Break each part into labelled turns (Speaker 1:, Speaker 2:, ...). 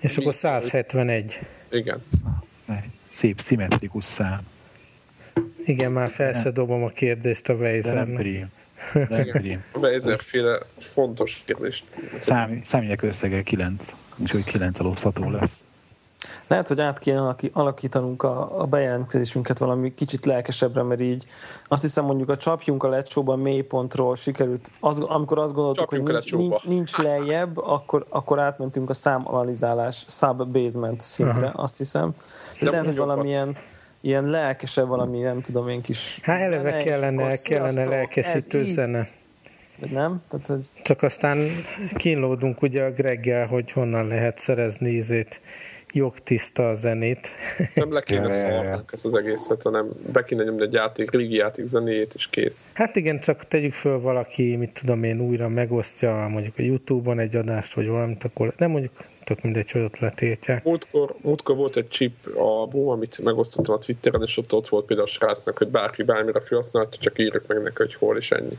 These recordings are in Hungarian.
Speaker 1: És akkor 171.
Speaker 2: Igen.
Speaker 3: Szép, szimmetrikus szám.
Speaker 1: Igen, már fel dobom a kérdést a
Speaker 3: Weisernek. Nem prim. Nem
Speaker 2: prim. A Weiser fontos kérdést.
Speaker 3: Szám, számjegyek összege 9, úgyhogy 9 elosztható lesz.
Speaker 4: Lehet, hogy át kéne alakítanunk a, a bejelentkezésünket valami kicsit lelkesebbre, mert így azt hiszem mondjuk a csapjunk a lecsóban mélypontról sikerült, az, amikor azt gondoltuk, csapjunk hogy nincs, nincs, nincs lejjebb, akkor, akkor átmentünk a számanalizálás sub-basement szintre, Aha. azt hiszem. De, lehet, hogy valamilyen ilyen lelkesebb valami, nem tudom én kis
Speaker 1: Hát eleve zene, kellene, kellene lelkesítő zene.
Speaker 4: Vagy nem? Tehát, hogy...
Speaker 1: Csak aztán kínlódunk ugye a Greggel, hogy honnan lehet szerezni ízét jogtiszta a zenét.
Speaker 2: Nem le kéne szarnunk ezt az egészet, hanem be kéne nyomni egy játék, régi játék zenéjét, és kész.
Speaker 1: Hát igen, csak tegyük föl valaki, mit tudom én, újra megosztja mondjuk a Youtube-on egy adást, vagy valamit, akkor nem mondjuk tök mindegy, hogy ott letiltják.
Speaker 2: Múltkor, múltkor volt egy chip album, amit megosztottam a Twitteren, és ott, ott volt például a srácnak, hogy bárki bármire felhasználta, csak írjuk meg neki, hogy hol és ennyi.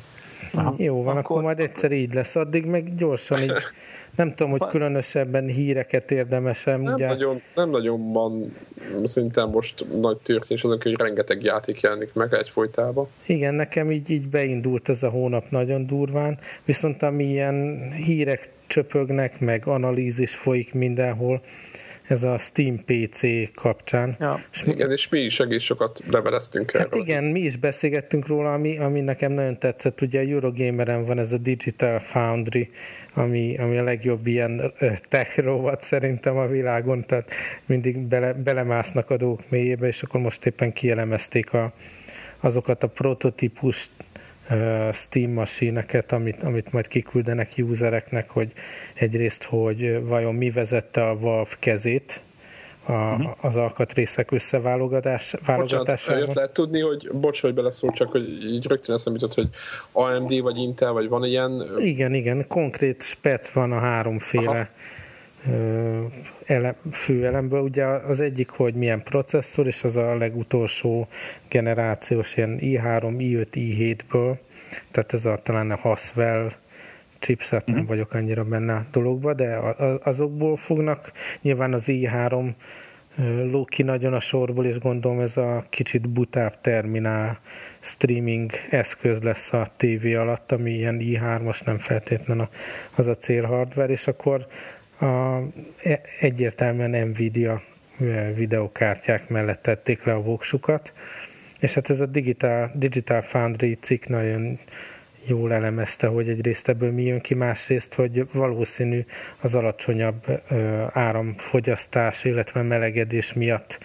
Speaker 1: Aha. Jó van, akkor, akkor majd egyszer így lesz. Addig meg gyorsan így Nem tudom, hogy különösebben híreket érdemesem.
Speaker 2: Nem, ugye... nagyon, nem nagyon van szinte most nagy történés azon, hogy rengeteg játék jelenik meg egyfolytában.
Speaker 1: Igen, nekem így, így beindult ez a hónap nagyon durván, viszont amilyen hírek csöpögnek, meg analízis folyik mindenhol, ez a Steam PC kapcsán.
Speaker 2: Ja. És igen, és mi is egész sokat leveleztünk
Speaker 1: hát erről. Igen, mi is beszélgettünk róla, ami, ami nekem nagyon tetszett. Ugye a Eurogameren van ez a Digital Foundry, ami, ami a legjobb ilyen tech rovat szerintem a világon, tehát mindig bele, belemásznak a dolgok mélyébe, és akkor most éppen kielemezték a, azokat a prototípust Steam masíneket, amit, amit majd kiküldenek usereknek, hogy egyrészt, hogy vajon mi vezette a Valve kezét a, uh-huh. az alkatrészek összeválogatásában.
Speaker 2: Bocsánat, lehet tudni, hogy bocs, hogy beleszól, csak hogy így rögtön eszembe jutott, hogy AMD vagy Intel, vagy van ilyen...
Speaker 1: Igen, igen, konkrét spec van a háromféle Aha ele, fő elemből. Ugye az egyik, hogy milyen processzor, és az a legutolsó generációs ilyen i3, i5, i7-ből, tehát ez a talán a Haswell chipset, nem mm. vagyok annyira benne a dologba, de azokból fognak. Nyilván az i3 lók ki nagyon a sorból, és gondolom ez a kicsit butább terminál streaming eszköz lesz a tévé alatt, ami ilyen i3-as, nem feltétlenül az a célhardware, és akkor a, e, egyértelműen Nvidia videokártyák mellett tették le a voksukat, és hát ez a Digital, Digital Foundry cikk nagyon jól elemezte, hogy egyrészt ebből mi jön ki, másrészt, hogy valószínű az alacsonyabb áramfogyasztás, illetve melegedés miatt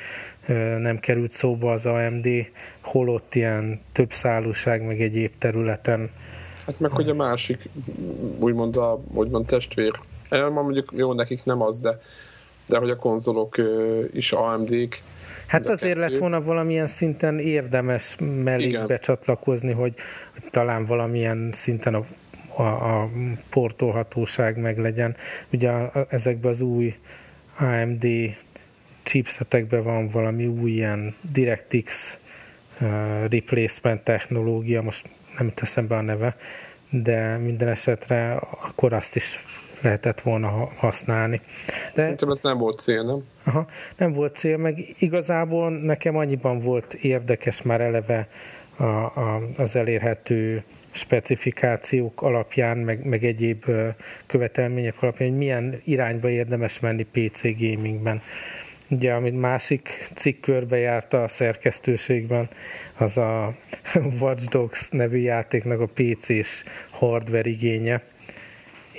Speaker 1: nem került szóba az AMD, holott ilyen több szálúság, meg egyéb területen.
Speaker 2: Hát meg, hogy a másik, úgymond a úgymond testvér Ma mondjuk jó, nekik nem az, de, de hogy a konzolok is AMD-k.
Speaker 1: Hát azért lett volna valamilyen szinten érdemes mellé becsatlakozni, hogy, hogy talán valamilyen szinten a, a, a portolhatóság meg legyen. Ugye a, ezekben az új AMD chipsetekben van valami új ilyen DirectX uh, replacement technológia, most nem teszem be a neve, de minden esetre akkor azt is lehetett volna használni.
Speaker 2: De, Szerintem ez nem volt cél, nem?
Speaker 1: Aha, nem volt cél, meg igazából nekem annyiban volt érdekes már eleve a, a, az elérhető specifikációk alapján, meg, meg egyéb követelmények alapján, hogy milyen irányba érdemes menni PC gamingben. Ugye, amit másik cikk körbe járta a szerkesztőségben, az a Watch Dogs nevű játéknak a PC-s hardware igénye,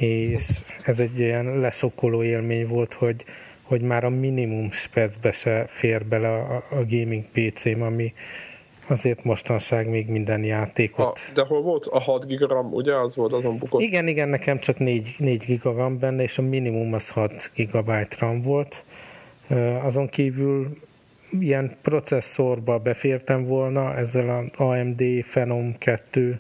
Speaker 1: és ez egy olyan lesokkoló élmény volt, hogy, hogy már a minimum specbe se fér bele a, a gaming PC-m, ami azért mostanság még minden játékot.
Speaker 2: A, de hol volt? A 6 giga RAM, ugye? Az volt azon bukott?
Speaker 1: Igen, igen, nekem csak 4, 4 giga van benne, és a minimum az 6 gigabyte RAM volt. Azon kívül ilyen processzorba befértem volna ezzel a AMD Phenom 2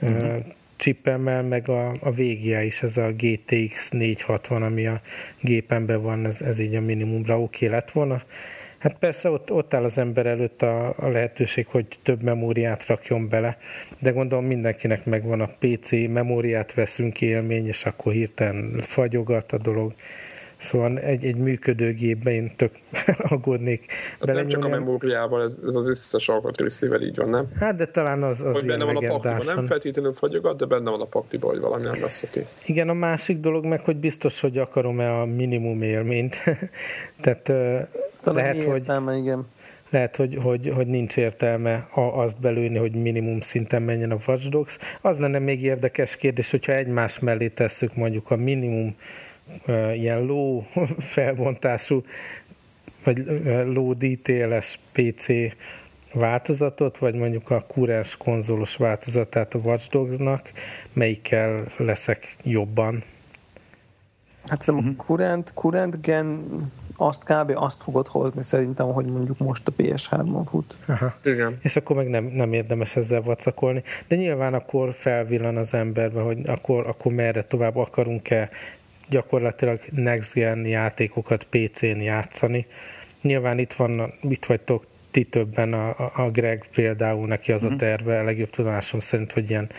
Speaker 1: uh-huh csipemmel, meg a, a VGA is, ez a GTX 460, ami a gépemben van, ez, ez így a minimumra oké okay lett volna. Hát persze ott, ott áll az ember előtt a, a lehetőség, hogy több memóriát rakjon bele, de gondolom mindenkinek megvan a PC, memóriát veszünk élmény, és akkor hirtelen fagyogat a dolog. Szóval egy, egy működőgépbe én tök aggódnék
Speaker 2: hát Nem csak a memóriával, ez, ez az összes alkatrészivel így van, nem?
Speaker 1: Hát de talán az, az
Speaker 2: hogy benne van a paktiban, nem feltétlenül fagyogat, de benne van a paktiban, hogy valami nem lesz oké. Okay.
Speaker 1: Igen, a másik dolog meg, hogy biztos, hogy akarom-e a minimum élményt. Tehát talán lehet, értelme, hogy...
Speaker 4: igen
Speaker 1: lehet, hogy, hogy, hogy nincs értelme azt belőni, hogy minimum szinten menjen a Watch Dogs. Az lenne még érdekes kérdés, hogyha egymás mellé tesszük mondjuk a minimum ilyen low felbontású, vagy low detail PC változatot, vagy mondjuk a kurens konzolos változatát a Watch Dogs-nak, melyikkel leszek jobban?
Speaker 4: Hát szerintem a current, current gen azt kb. azt fogod hozni szerintem, hogy mondjuk most a PS3-on fut.
Speaker 1: Aha. Igen. És akkor meg nem, nem érdemes ezzel vacakolni. De nyilván akkor felvillan az emberbe, hogy akkor, akkor merre tovább akarunk-e gyakorlatilag next gen játékokat PC-n játszani. Nyilván itt, van, itt vagytok ti többen, a, a Greg például, neki az uh-huh. a mhm. terve, a legjobb tudomásom szerint, hogy ilyen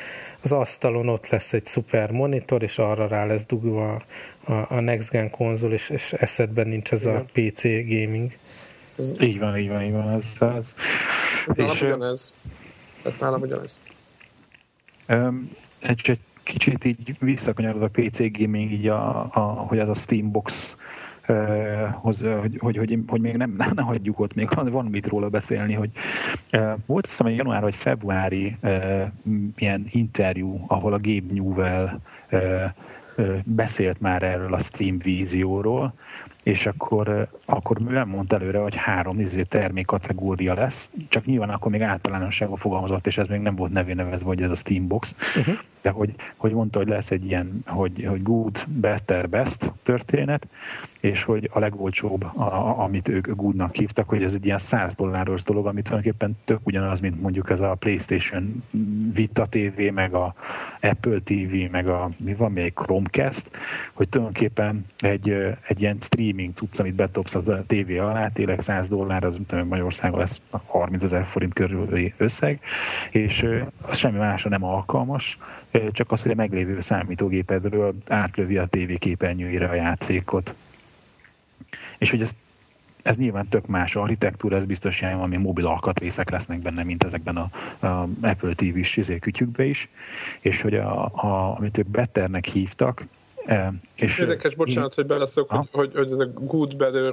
Speaker 1: az asztalon ott lesz egy szuper monitor, és arra rá lesz dugva a, a Next Gen konzol, és, és eszedben nincs ez a PC gaming.
Speaker 3: Ez, így van, így van, így van. Ez, ez.
Speaker 2: ez nálam és, ugyanez. Tehát nálam ugyanez.
Speaker 3: Um, egy, egy kicsit így visszakanyarod PC gaming, így a, a, hogy ez a Steambox hoz, hogy, hogy, hogy, hogy még nem, ne hagyjuk ott, még van mit róla beszélni, hogy volt azt hiszem, január vagy februári ilyen interjú, ahol a Gabe Newell beszélt már erről a Steam vízióról, és akkor, akkor mivel mondta előre, hogy három izé termékkategória lesz, csak nyilván akkor még általánosságban fogalmazott, és ez még nem volt nevé nevezve, hogy ez a Steambox, uh-huh. De hogy, hogy mondta, hogy lesz egy ilyen, hogy, hogy good, better, best történet, és hogy a legolcsóbb, a, amit ők goodnak hívtak, hogy ez egy ilyen 100 dolláros dolog, amit tulajdonképpen tök ugyanaz, mint mondjuk ez a PlayStation Vita TV, meg a Apple TV, meg a mi van még Chromecast, hogy tulajdonképpen egy, egy ilyen streaming cucc, amit betopsz a tévé alá, tényleg 100 dollár, az tudom, Magyarországon lesz 30 ezer forint körüli összeg, és az semmi másra nem alkalmas, csak az, hogy a meglévő számítógépedről átlövi a tévé képernyőire a játékot. És hogy ez, ez nyilván tök más architektúra, ez biztos ilyen valami mobil alkatrészek lesznek benne, mint ezekben a, a Apple TV-s izé, kütyükbe is, és hogy a, a, amit ők Betternek hívtak,
Speaker 2: és Érdekes, bocsánat, én... hogy beleszok, hogy, hogy, hogy ez a good better,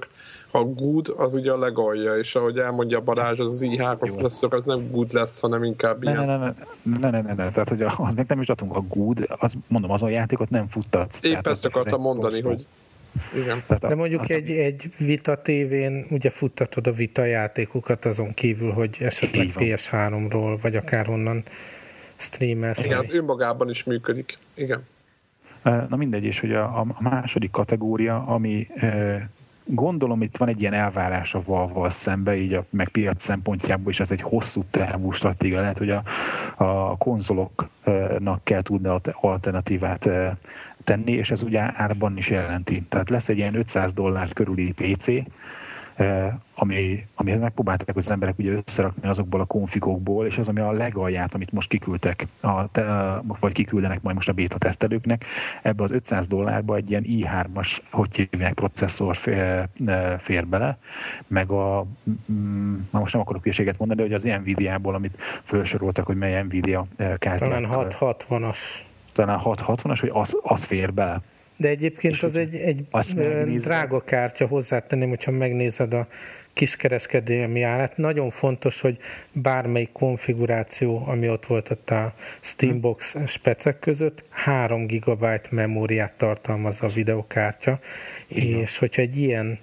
Speaker 2: a good az ugye a legalja, és ahogy elmondja Balázs, az az i3 processzor az nem good lesz, hanem inkább
Speaker 3: ne, ilyen. Ne, ne, ne, ne, ne, ne, tehát hogy az meg nem is adunk a good, az, mondom, azon játékot nem futtatsz.
Speaker 2: Épp ezt akartam mondani, hogy igen.
Speaker 1: Tehát De mondjuk a, egy, egy Vita tévén ugye futtatod a Vita játékokat azon kívül, hogy esetleg PS3-ról, vagy akár onnan streamelsz.
Speaker 2: Igen, az önmagában is működik. Igen.
Speaker 3: Na mindegy, és hogy a, a második kategória, ami gondolom itt van egy ilyen elvárás a val szembe, így a meg piac szempontjából is ez egy hosszú távú stratégia. Lehet, hogy a, a konzoloknak kell tudni alternatívát tenni, és ez ugye árban is jelenti. Tehát lesz egy ilyen 500 dollár körüli PC, ami, amihez megpróbálták az emberek ugye összerakni azokból a konfigokból, és az, ami a legalját, amit most kiküldtek, a, te, vagy kiküldenek majd most a beta tesztelőknek, ebbe az 500 dollárba egy ilyen i3-as, hogy hívják, processzor fér, fér bele, meg a, mm, most nem akarok hülyeséget mondani, de hogy az Nvidia-ból, amit felsoroltak, hogy mely Nvidia kártyák.
Speaker 1: Talán 660-as.
Speaker 3: Talán 660-as, hogy az, az fér bele.
Speaker 1: De egyébként az egy, egy drága kártya, hozzátenném, hogyha megnézed a kiskereskedelmi árát. Nagyon fontos, hogy bármelyik konfiguráció, ami ott volt ott a Steambox specek között, 3 GB memóriát tartalmaz a videokártya, Igen. és hogyha egy ilyen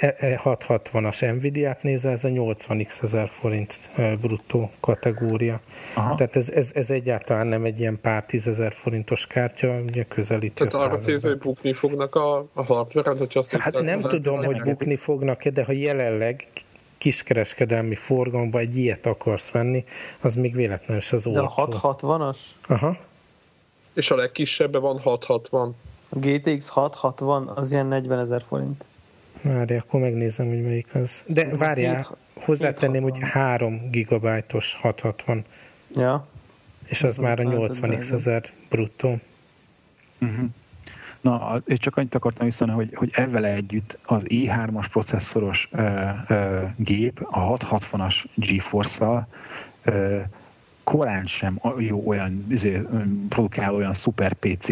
Speaker 1: 660-as e, Nvidia-t nézze, ez a 80x ezer forint bruttó kategória. Aha. Tehát ez, ez, ez egyáltalán nem egy ilyen pár tízezer forintos kártya, ugye közelíti
Speaker 2: Tehát a arra célz, hogy bukni fognak a, a hardware hogyha azt
Speaker 1: Hát nem tudom, hogy bukni fognak-e, de ha jelenleg kiskereskedelmi forgalomba egy ilyet akarsz venni, az még véletlenül is az olcsó.
Speaker 4: De a 660-as?
Speaker 1: Aha.
Speaker 2: És a legkisebben van 660.
Speaker 4: A GTX 660 az ilyen 40 ezer forint.
Speaker 1: Várj, akkor megnézem, hogy melyik az. De várjál, hozzátenném, hogy 3 gigabájtos 660.
Speaker 4: Ja.
Speaker 1: És az már a 80x ezer bruttó.
Speaker 3: Uh-huh. Na, és csak annyit akartam vissza, hogy, hogy ezzel együtt az i3-as processzoros ö, ö, gép a 660-as GeForce-szal korán sem jó olyan, izé, produkál olyan szuper PC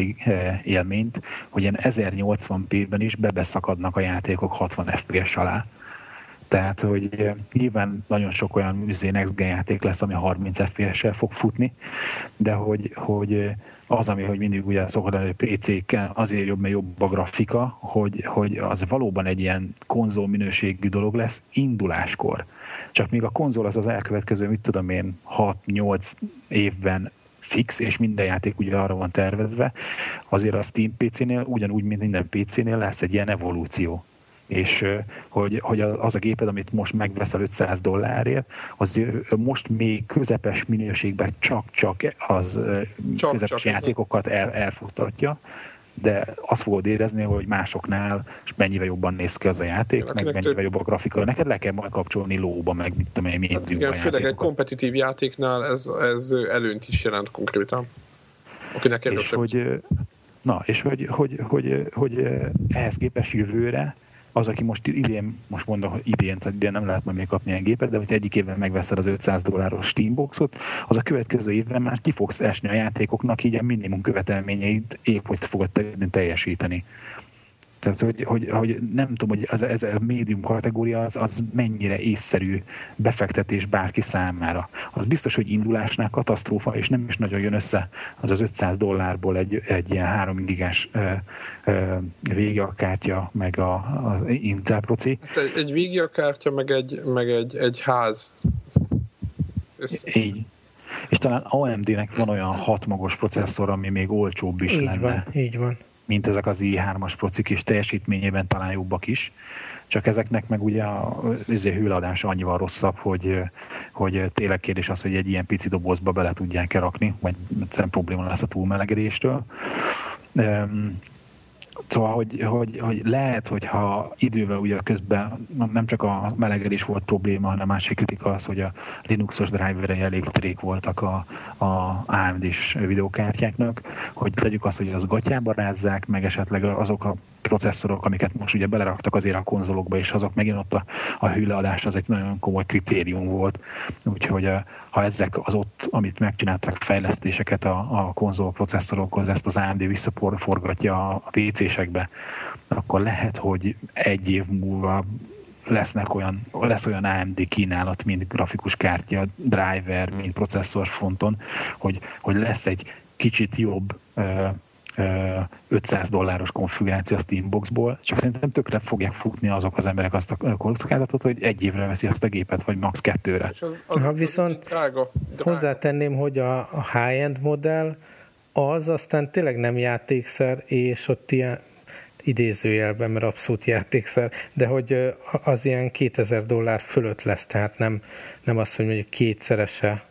Speaker 3: élményt, hogy ilyen 1080p-ben is bebeszakadnak a játékok 60 FPS alá. Tehát, hogy nyilván nagyon sok olyan izé, next gen játék lesz, ami 30 FPS-sel fog futni, de hogy, hogy az, ami hogy mindig ugye szokott lenni, hogy PC-ken azért jobb, mert jobb a grafika, hogy, hogy az valóban egy ilyen konzol minőségű dolog lesz induláskor. Csak még a konzol az az elkövetkező, mit tudom én, 6-8 évben fix, és minden játék ugye arra van tervezve, azért a Steam PC-nél, ugyanúgy, mint minden PC-nél lesz egy ilyen evolúció. És hogy, hogy az a géped, amit most megveszel 500 dollárért, az most még közepes minőségben csak-csak az csak, közepes csak játékokat el, elfuttatja, de azt fogod érezni, hogy másoknál és mennyivel jobban néz ki az a játék, meg mennyivel jobb a grafika. Neked le kell majd kapcsolni lóba, meg mit tudom én, milyen hát
Speaker 2: igen, főleg egy kompetitív játéknál ez, ez előnyt is jelent konkrétan.
Speaker 3: Akinek és hogy, na, és hogy, hogy, hogy, hogy, hogy ehhez képest jövőre az, aki most idén, most mondom, hogy idén, tehát idén nem lehet majd még kapni ilyen gépet, de hogy egyik évben megveszed az 500 dolláros Steamboxot, az a következő évben már ki fogsz esni a játékoknak, így a minimum követelményeit épp hogy fogod teljesíteni. Tehát, hogy, hogy, hogy nem tudom, hogy ez, ez a médium kategória az, az mennyire észszerű befektetés bárki számára. Az biztos, hogy indulásnál katasztrófa, és nem is nagyon jön össze az az 500 dollárból egy, egy ilyen 3 gigás vége a kártya, meg a, az Intel proci.
Speaker 2: Hát egy, egy vége a kártya, meg egy, meg egy, egy ház.
Speaker 3: Össze. Így. És talán AMD-nek van olyan hatmagos processzor, ami még olcsóbb is
Speaker 1: így
Speaker 3: lenne.
Speaker 1: Van, így van
Speaker 3: mint ezek az i3-as procik is, teljesítményében talán jobbak is. Csak ezeknek meg ugye a hőleadása annyival rosszabb, hogy, hogy tényleg kérdés az, hogy egy ilyen pici dobozba bele tudják rakni, vagy egyszerűen probléma lesz a túlmelegedéstől. Szóval, hogy, hogy, hogy lehet, hogyha idővel ugye közben nem csak a melegedés volt probléma, hanem másik kritika az, hogy a Linuxos driverei elég trék voltak a, a AMD-s videókártyáknak, hogy tegyük azt, hogy az gatyába rázzák, meg esetleg azok a processzorok, amiket most ugye beleraktak azért a konzolokba, és azok megint ott a, a hőleadás az egy nagyon komoly kritérium volt. Úgyhogy ha ezek az ott, amit megcsináltak fejlesztéseket a, a konzol processzorokhoz, ezt az AMD visszaforgatja a PC-sekbe, akkor lehet, hogy egy év múlva lesznek olyan, lesz olyan AMD kínálat, mint grafikus kártya, driver, mint processzor fonton, hogy, hogy lesz egy kicsit jobb 500 dolláros konfiguráció a Steamboxból, csak szerintem tökre fogják futni azok az emberek azt a kockázatot, hogy egy évre veszi azt a gépet, vagy max. kettőre.
Speaker 1: Az, az, ha viszont az drága, drága. hozzátenném, hogy a, a high-end modell az aztán tényleg nem játékszer, és ott ilyen idézőjelben, mert abszolút játékszer, de hogy az ilyen 2000 dollár fölött lesz, tehát nem, nem az, hogy mondjuk kétszerese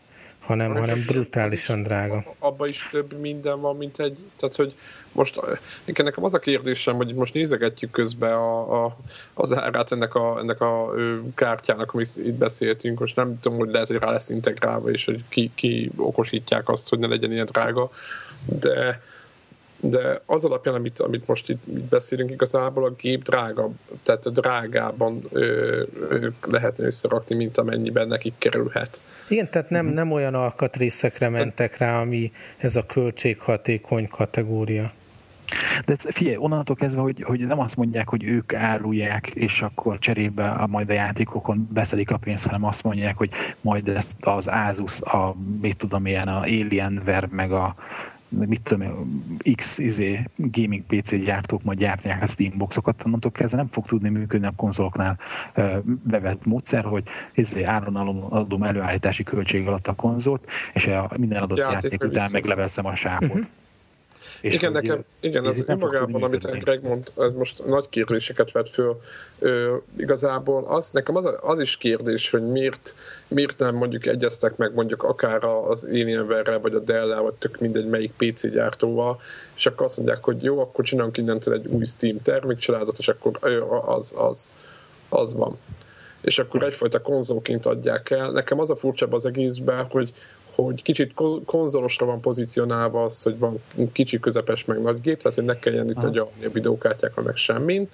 Speaker 1: hanem, hanem, hanem brutálisan is, drága.
Speaker 2: Abban is több minden van, mint egy, tehát hogy most nekem az a kérdésem, hogy most nézegetjük közben a, a, az árát ennek a, ennek a kártyának, amit itt beszéltünk, most nem tudom, hogy lehet, hogy rá lesz integrálva, és hogy ki, ki okosítják azt, hogy ne legyen ilyen drága, de de az alapján, amit, amit most itt, itt beszélünk, igazából a gép drága, tehát drágában ö, ö, lehetne összerakni, mint amennyiben nekik kerülhet.
Speaker 1: Igen, tehát nem, nem olyan alkatrészekre mentek rá, ami ez a költséghatékony kategória.
Speaker 3: De figyelj, onnantól kezdve, hogy, hogy nem azt mondják, hogy ők árulják, és akkor cserébe a, majd a játékokon beszedik a pénzt, hanem azt mondják, hogy majd ezt az Asus, a mit tudom, ilyen a Alienware, meg a mit tudom, X izé, gaming PC gyártók majd gyártják a Steamboxokat, onnantól kezdve nem fog tudni működni a konzoloknál bevett módszer, hogy izé, áron adom előállítási költség alatt a konzolt, és a minden adott játék, játék után megleveszem a sápot. Uh-huh.
Speaker 2: És igen, nekem, igen, az önmagában, amit Greg mond, ez most nagy kérdéseket vet föl. Ö, igazából az, nekem az, az is kérdés, hogy miért, miért nem mondjuk egyeztek meg mondjuk akár az Alienware-rel, vagy a Dell-el, vagy tök mindegy melyik PC gyártóval, és akkor azt mondják, hogy jó, akkor csinálunk innentől egy új Steam termékcsaládot, és akkor az, az, az van. És akkor egyfajta konzolként adják el. Nekem az a furcsább az egészben, hogy hogy kicsit konzolosra van pozícionálva az, hogy van kicsi, közepes, meg nagy gép, tehát hogy ne kelljen itt a videókártyákkal, meg semmin.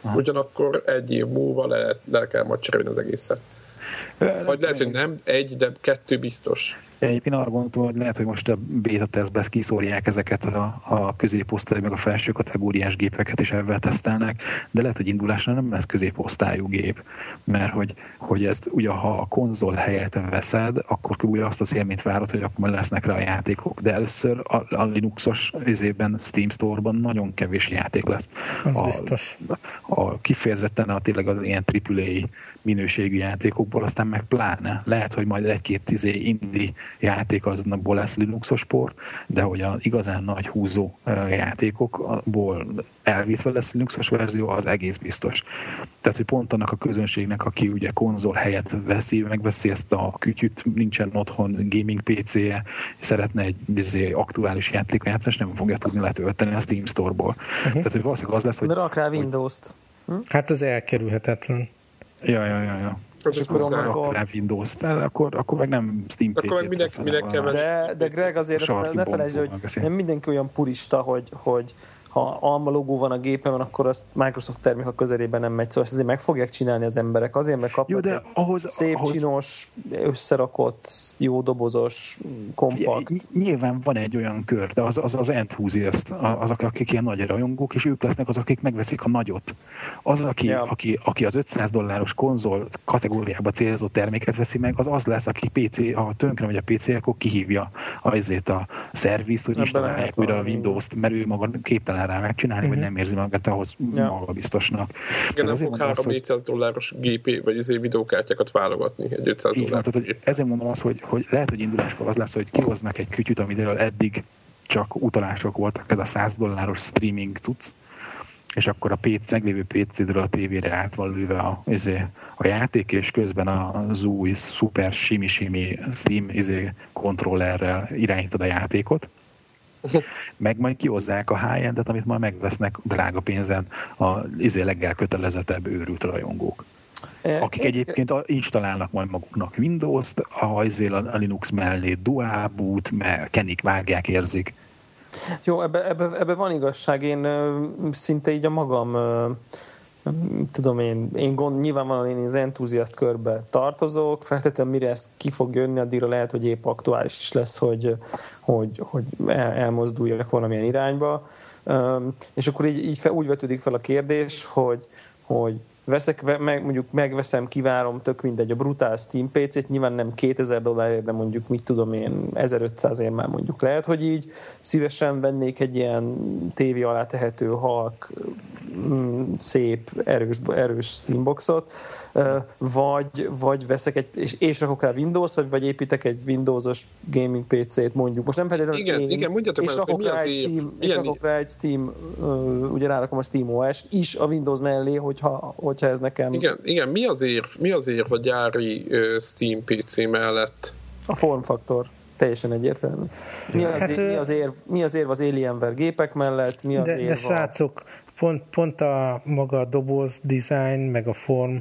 Speaker 2: Aha. Ugyanakkor egy év múlva le, le kell majd cserélni az egészet. Vagy lehet, hogy nem egy, de kettő biztos.
Speaker 3: Egyébként arra gondoltam, hogy lehet, hogy most a beta tesztbe kiszórják ezeket a, a középosztály, meg a felső kategóriás gépeket, és ebben tesztelnek, de lehet, hogy indulásra nem lesz középosztályú gép, mert hogy, hogy ezt ugye, ha a konzol helyet veszed, akkor ugye azt az élményt várod, hogy akkor lesznek rá a játékok, de először a, a Linuxos izében, Steam Store-ban nagyon kevés játék lesz.
Speaker 1: Az a, biztos.
Speaker 3: A, a kifejezetten a tényleg az ilyen AAA minőségű játékokból, aztán meg pláne. Lehet, hogy majd egy-két izé indi játék azokból lesz Linuxos sport, de hogy az igazán nagy húzó játékokból elvitve lesz Linuxos verzió, az egész biztos. Tehát, hogy pont annak a közönségnek, aki ugye konzol helyet veszi, megveszi ezt a kütyüt, nincsen otthon gaming PC-je, szeretne egy bizé, aktuális játékot játszani, és nem fogja tudni letölteni a Steam Store-ból. Uh-huh. Tehát, hogy valószínűleg az lesz, hogy...
Speaker 4: De rak rá Windows-t.
Speaker 1: Hm? Hát az elkerülhetetlen.
Speaker 3: Ja, ja, ja, ja. És akkor akkor rá Windows, tehát akkor, akkor meg nem Steam PC-t
Speaker 2: Akkor minek, minek kell
Speaker 4: de, de Greg azért ezt ne felejtsd, hogy nem mindenki olyan purista, hogy, hogy ha Alma logó van a gépemen, akkor azt Microsoft termék a közelében nem megy, szóval ezt azért meg fogják csinálni az emberek, azért meg kapnak jó, de ahhoz, szép, ahhoz... csinos, összerakott, jó dobozos, kompakt.
Speaker 3: Nyilván van egy olyan kör, de az az, az enthusiast, azok, akik ilyen nagy rajongók, és ők lesznek azok, akik megveszik a nagyot. Az, aki, ja. aki, aki az 500 dolláros konzol kategóriába célzó terméket veszi meg, az az lesz, aki PC, ha tönkre vagy a PC, akkor kihívja azért a szervizt, hogy installálják újra a Windows-t, mert ő maga képtelen rá megcsinálni, uh-huh. vagy mhm. nem érzi magát ahhoz ja. magabiztosnak.
Speaker 2: Igen, nem fog 3-400 dolláros GP, vagy azért videókártyákat válogatni egy 500 dolláros
Speaker 3: tehát, hogy ezért mondom azt, hogy, hogy lehet, hogy induláskor az lesz, hogy kihoznak egy kütyüt, amiről eddig csak utalások voltak, ez a 100 dolláros streaming tudsz, és akkor a PC, meglévő PC-ről a tévére át van lőve a, izé, a játék, és közben az új szuper simi-simi Steam izé, kontrollerrel irányítod a játékot meg majd kihozzák a high amit majd megvesznek drága pénzen a izé legelkötelezettebb őrült rajongók. Akik egyébként installálnak majd maguknak Windows-t, a, izé a Linux mellé Dual boot, mert kenik, vágják, érzik.
Speaker 4: Jó, ebbe, ebbe, ebbe van igazság. Én szinte így a magam tudom én, én gond, nyilvánvalóan én az entuziast körbe tartozok, feltétlenül mire ez ki fog jönni, addigra lehet, hogy épp aktuális is lesz, hogy, hogy, hogy el, elmozduljak valamilyen irányba. És akkor így, így fel, úgy vetődik fel a kérdés, hogy, hogy veszek, meg, mondjuk megveszem, kivárom, tök mindegy, a brutál Steam PC-t, nyilván nem 2000 dollárért, de mondjuk mit tudom én, 1500 ér már mondjuk. Lehet, hogy így szívesen vennék egy ilyen tévé alá tehető halk, mm, szép, erős, erős Steamboxot, vagy, vagy veszek egy, és, és rakok rá Windows, vagy, vagy építek egy Windowsos gaming PC-t mondjuk. Most nem feltétlenül
Speaker 2: igen, én, igen, mondjatok
Speaker 4: és rakok rá egy Steam, és rakok rá egy Steam, ugye rárakom a Steam OS-t is a Windows mellé, hogyha, hogyha ez nekem...
Speaker 2: Igen, igen mi azért, mi azért a gyári Steam PC mellett?
Speaker 4: A formfaktor teljesen egyértelmű. Mi az, hát, mi az, érv, mi az érv az Alienware gépek mellett? Mi az
Speaker 1: de,
Speaker 4: érv
Speaker 1: de srácok, pont, pont a maga a doboz design, meg a form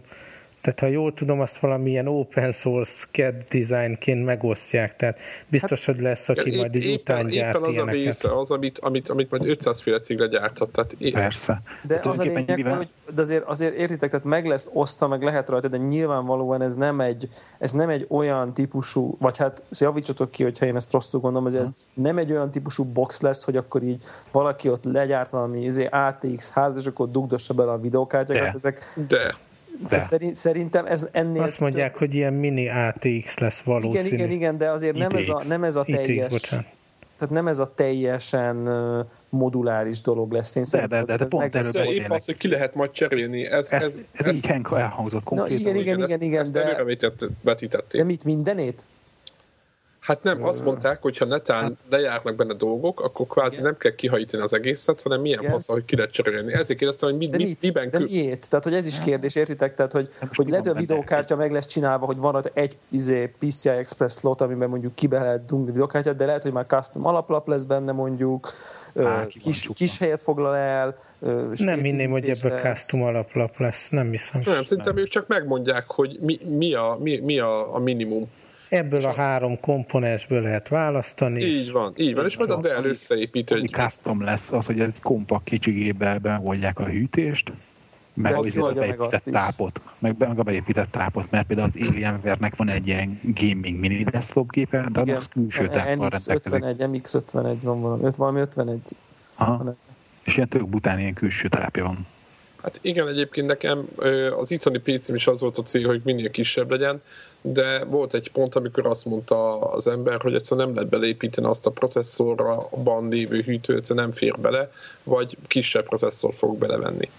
Speaker 1: tehát ha jól tudom, azt valamilyen open source CAD designként megosztják, tehát biztos, hát, hogy lesz, aki igen, majd így éppen, után gyárt éppen
Speaker 2: az
Speaker 1: ilyeneket.
Speaker 2: a része az, amit, amit, amit majd 500 féle cigle gyártott. Tehát
Speaker 3: Persze.
Speaker 4: De hát az a lényeg, mivel... hogy de azért, azért értitek, tehát meg lesz osztva, meg lehet rajta, de nyilvánvalóan ez nem egy, ez nem egy olyan típusú, vagy hát javítsatok ki, hogyha én ezt rosszul gondolom, ez, ez nem egy olyan típusú box lesz, hogy akkor így valaki ott legyárt valami izé, ATX ház, és akkor dugdossa bele a videókártyákat.
Speaker 2: De.
Speaker 4: Ezek,
Speaker 2: de.
Speaker 4: De. Szerint, szerintem ez ennél...
Speaker 1: Azt mondják, több... hogy ilyen mini ATX lesz valószínű.
Speaker 4: Igen, igen, igen, de azért nem ez a, nem ez a teljes... ITX, tehát nem ez a teljesen moduláris dolog lesz. Én
Speaker 3: de, de, de, de pont
Speaker 2: erről Épp az, hogy ki lehet majd cserélni. Ez, ez, ez,
Speaker 3: ez, ez így elhangzott konkrétan.
Speaker 4: Na, igen, igen, igen, igen,
Speaker 2: ezt, de... Ezt vetítették.
Speaker 4: De mit, mindenét?
Speaker 2: Hát nem, azt mondták, hogy ha netán hát, lejárnak benne dolgok, akkor kvázi nem kell kihajítani az egészet, hanem milyen igen. passz, hogy ki lehet cserélni. Ezért kérdeztem, hogy mi, de mit, miben
Speaker 4: de miért? Tehát, hogy ez is kérdés, értitek? Tehát, hogy, hogy lehet, hogy a videókártya meg lesz csinálva, hogy van ott egy izé, PCI Express slot, amiben mondjuk kibe lehet dugni videókártyát, de lehet, hogy már custom alaplap lesz benne mondjuk, Á, kis, kis helyet foglal el.
Speaker 1: Nem minném, hogy ebből custom alaplap lesz, nem hiszem.
Speaker 2: Nem, szerintem ők csak megmondják, hogy mi, mi, a, mi, mi a, a minimum
Speaker 1: ebből a három komponensből lehet választani.
Speaker 2: Így van, így van, és majd a Dell összeépít
Speaker 3: egy... custom lesz az, hogy egy kompakt kicsigébe beoldják a hűtést, meg, az a beépített tápot, meg, meg a beépített tápot, mert például az Alienware-nek van egy ilyen gaming mini desktop gépe, de annak külső táppal
Speaker 4: rendelkezik. MX51, MX51 van valami, valami 51.
Speaker 3: Aha. És ilyen tök bután ilyen külső tápja van.
Speaker 2: Hát igen, egyébként nekem az itthoni pc is az volt a cél, hogy minél kisebb legyen, de volt egy pont, amikor azt mondta az ember, hogy egyszerűen nem lehet belépíteni azt a processzorban lévő hűtőt, egyszerűen nem fér bele, vagy kisebb processzor fog belevenni.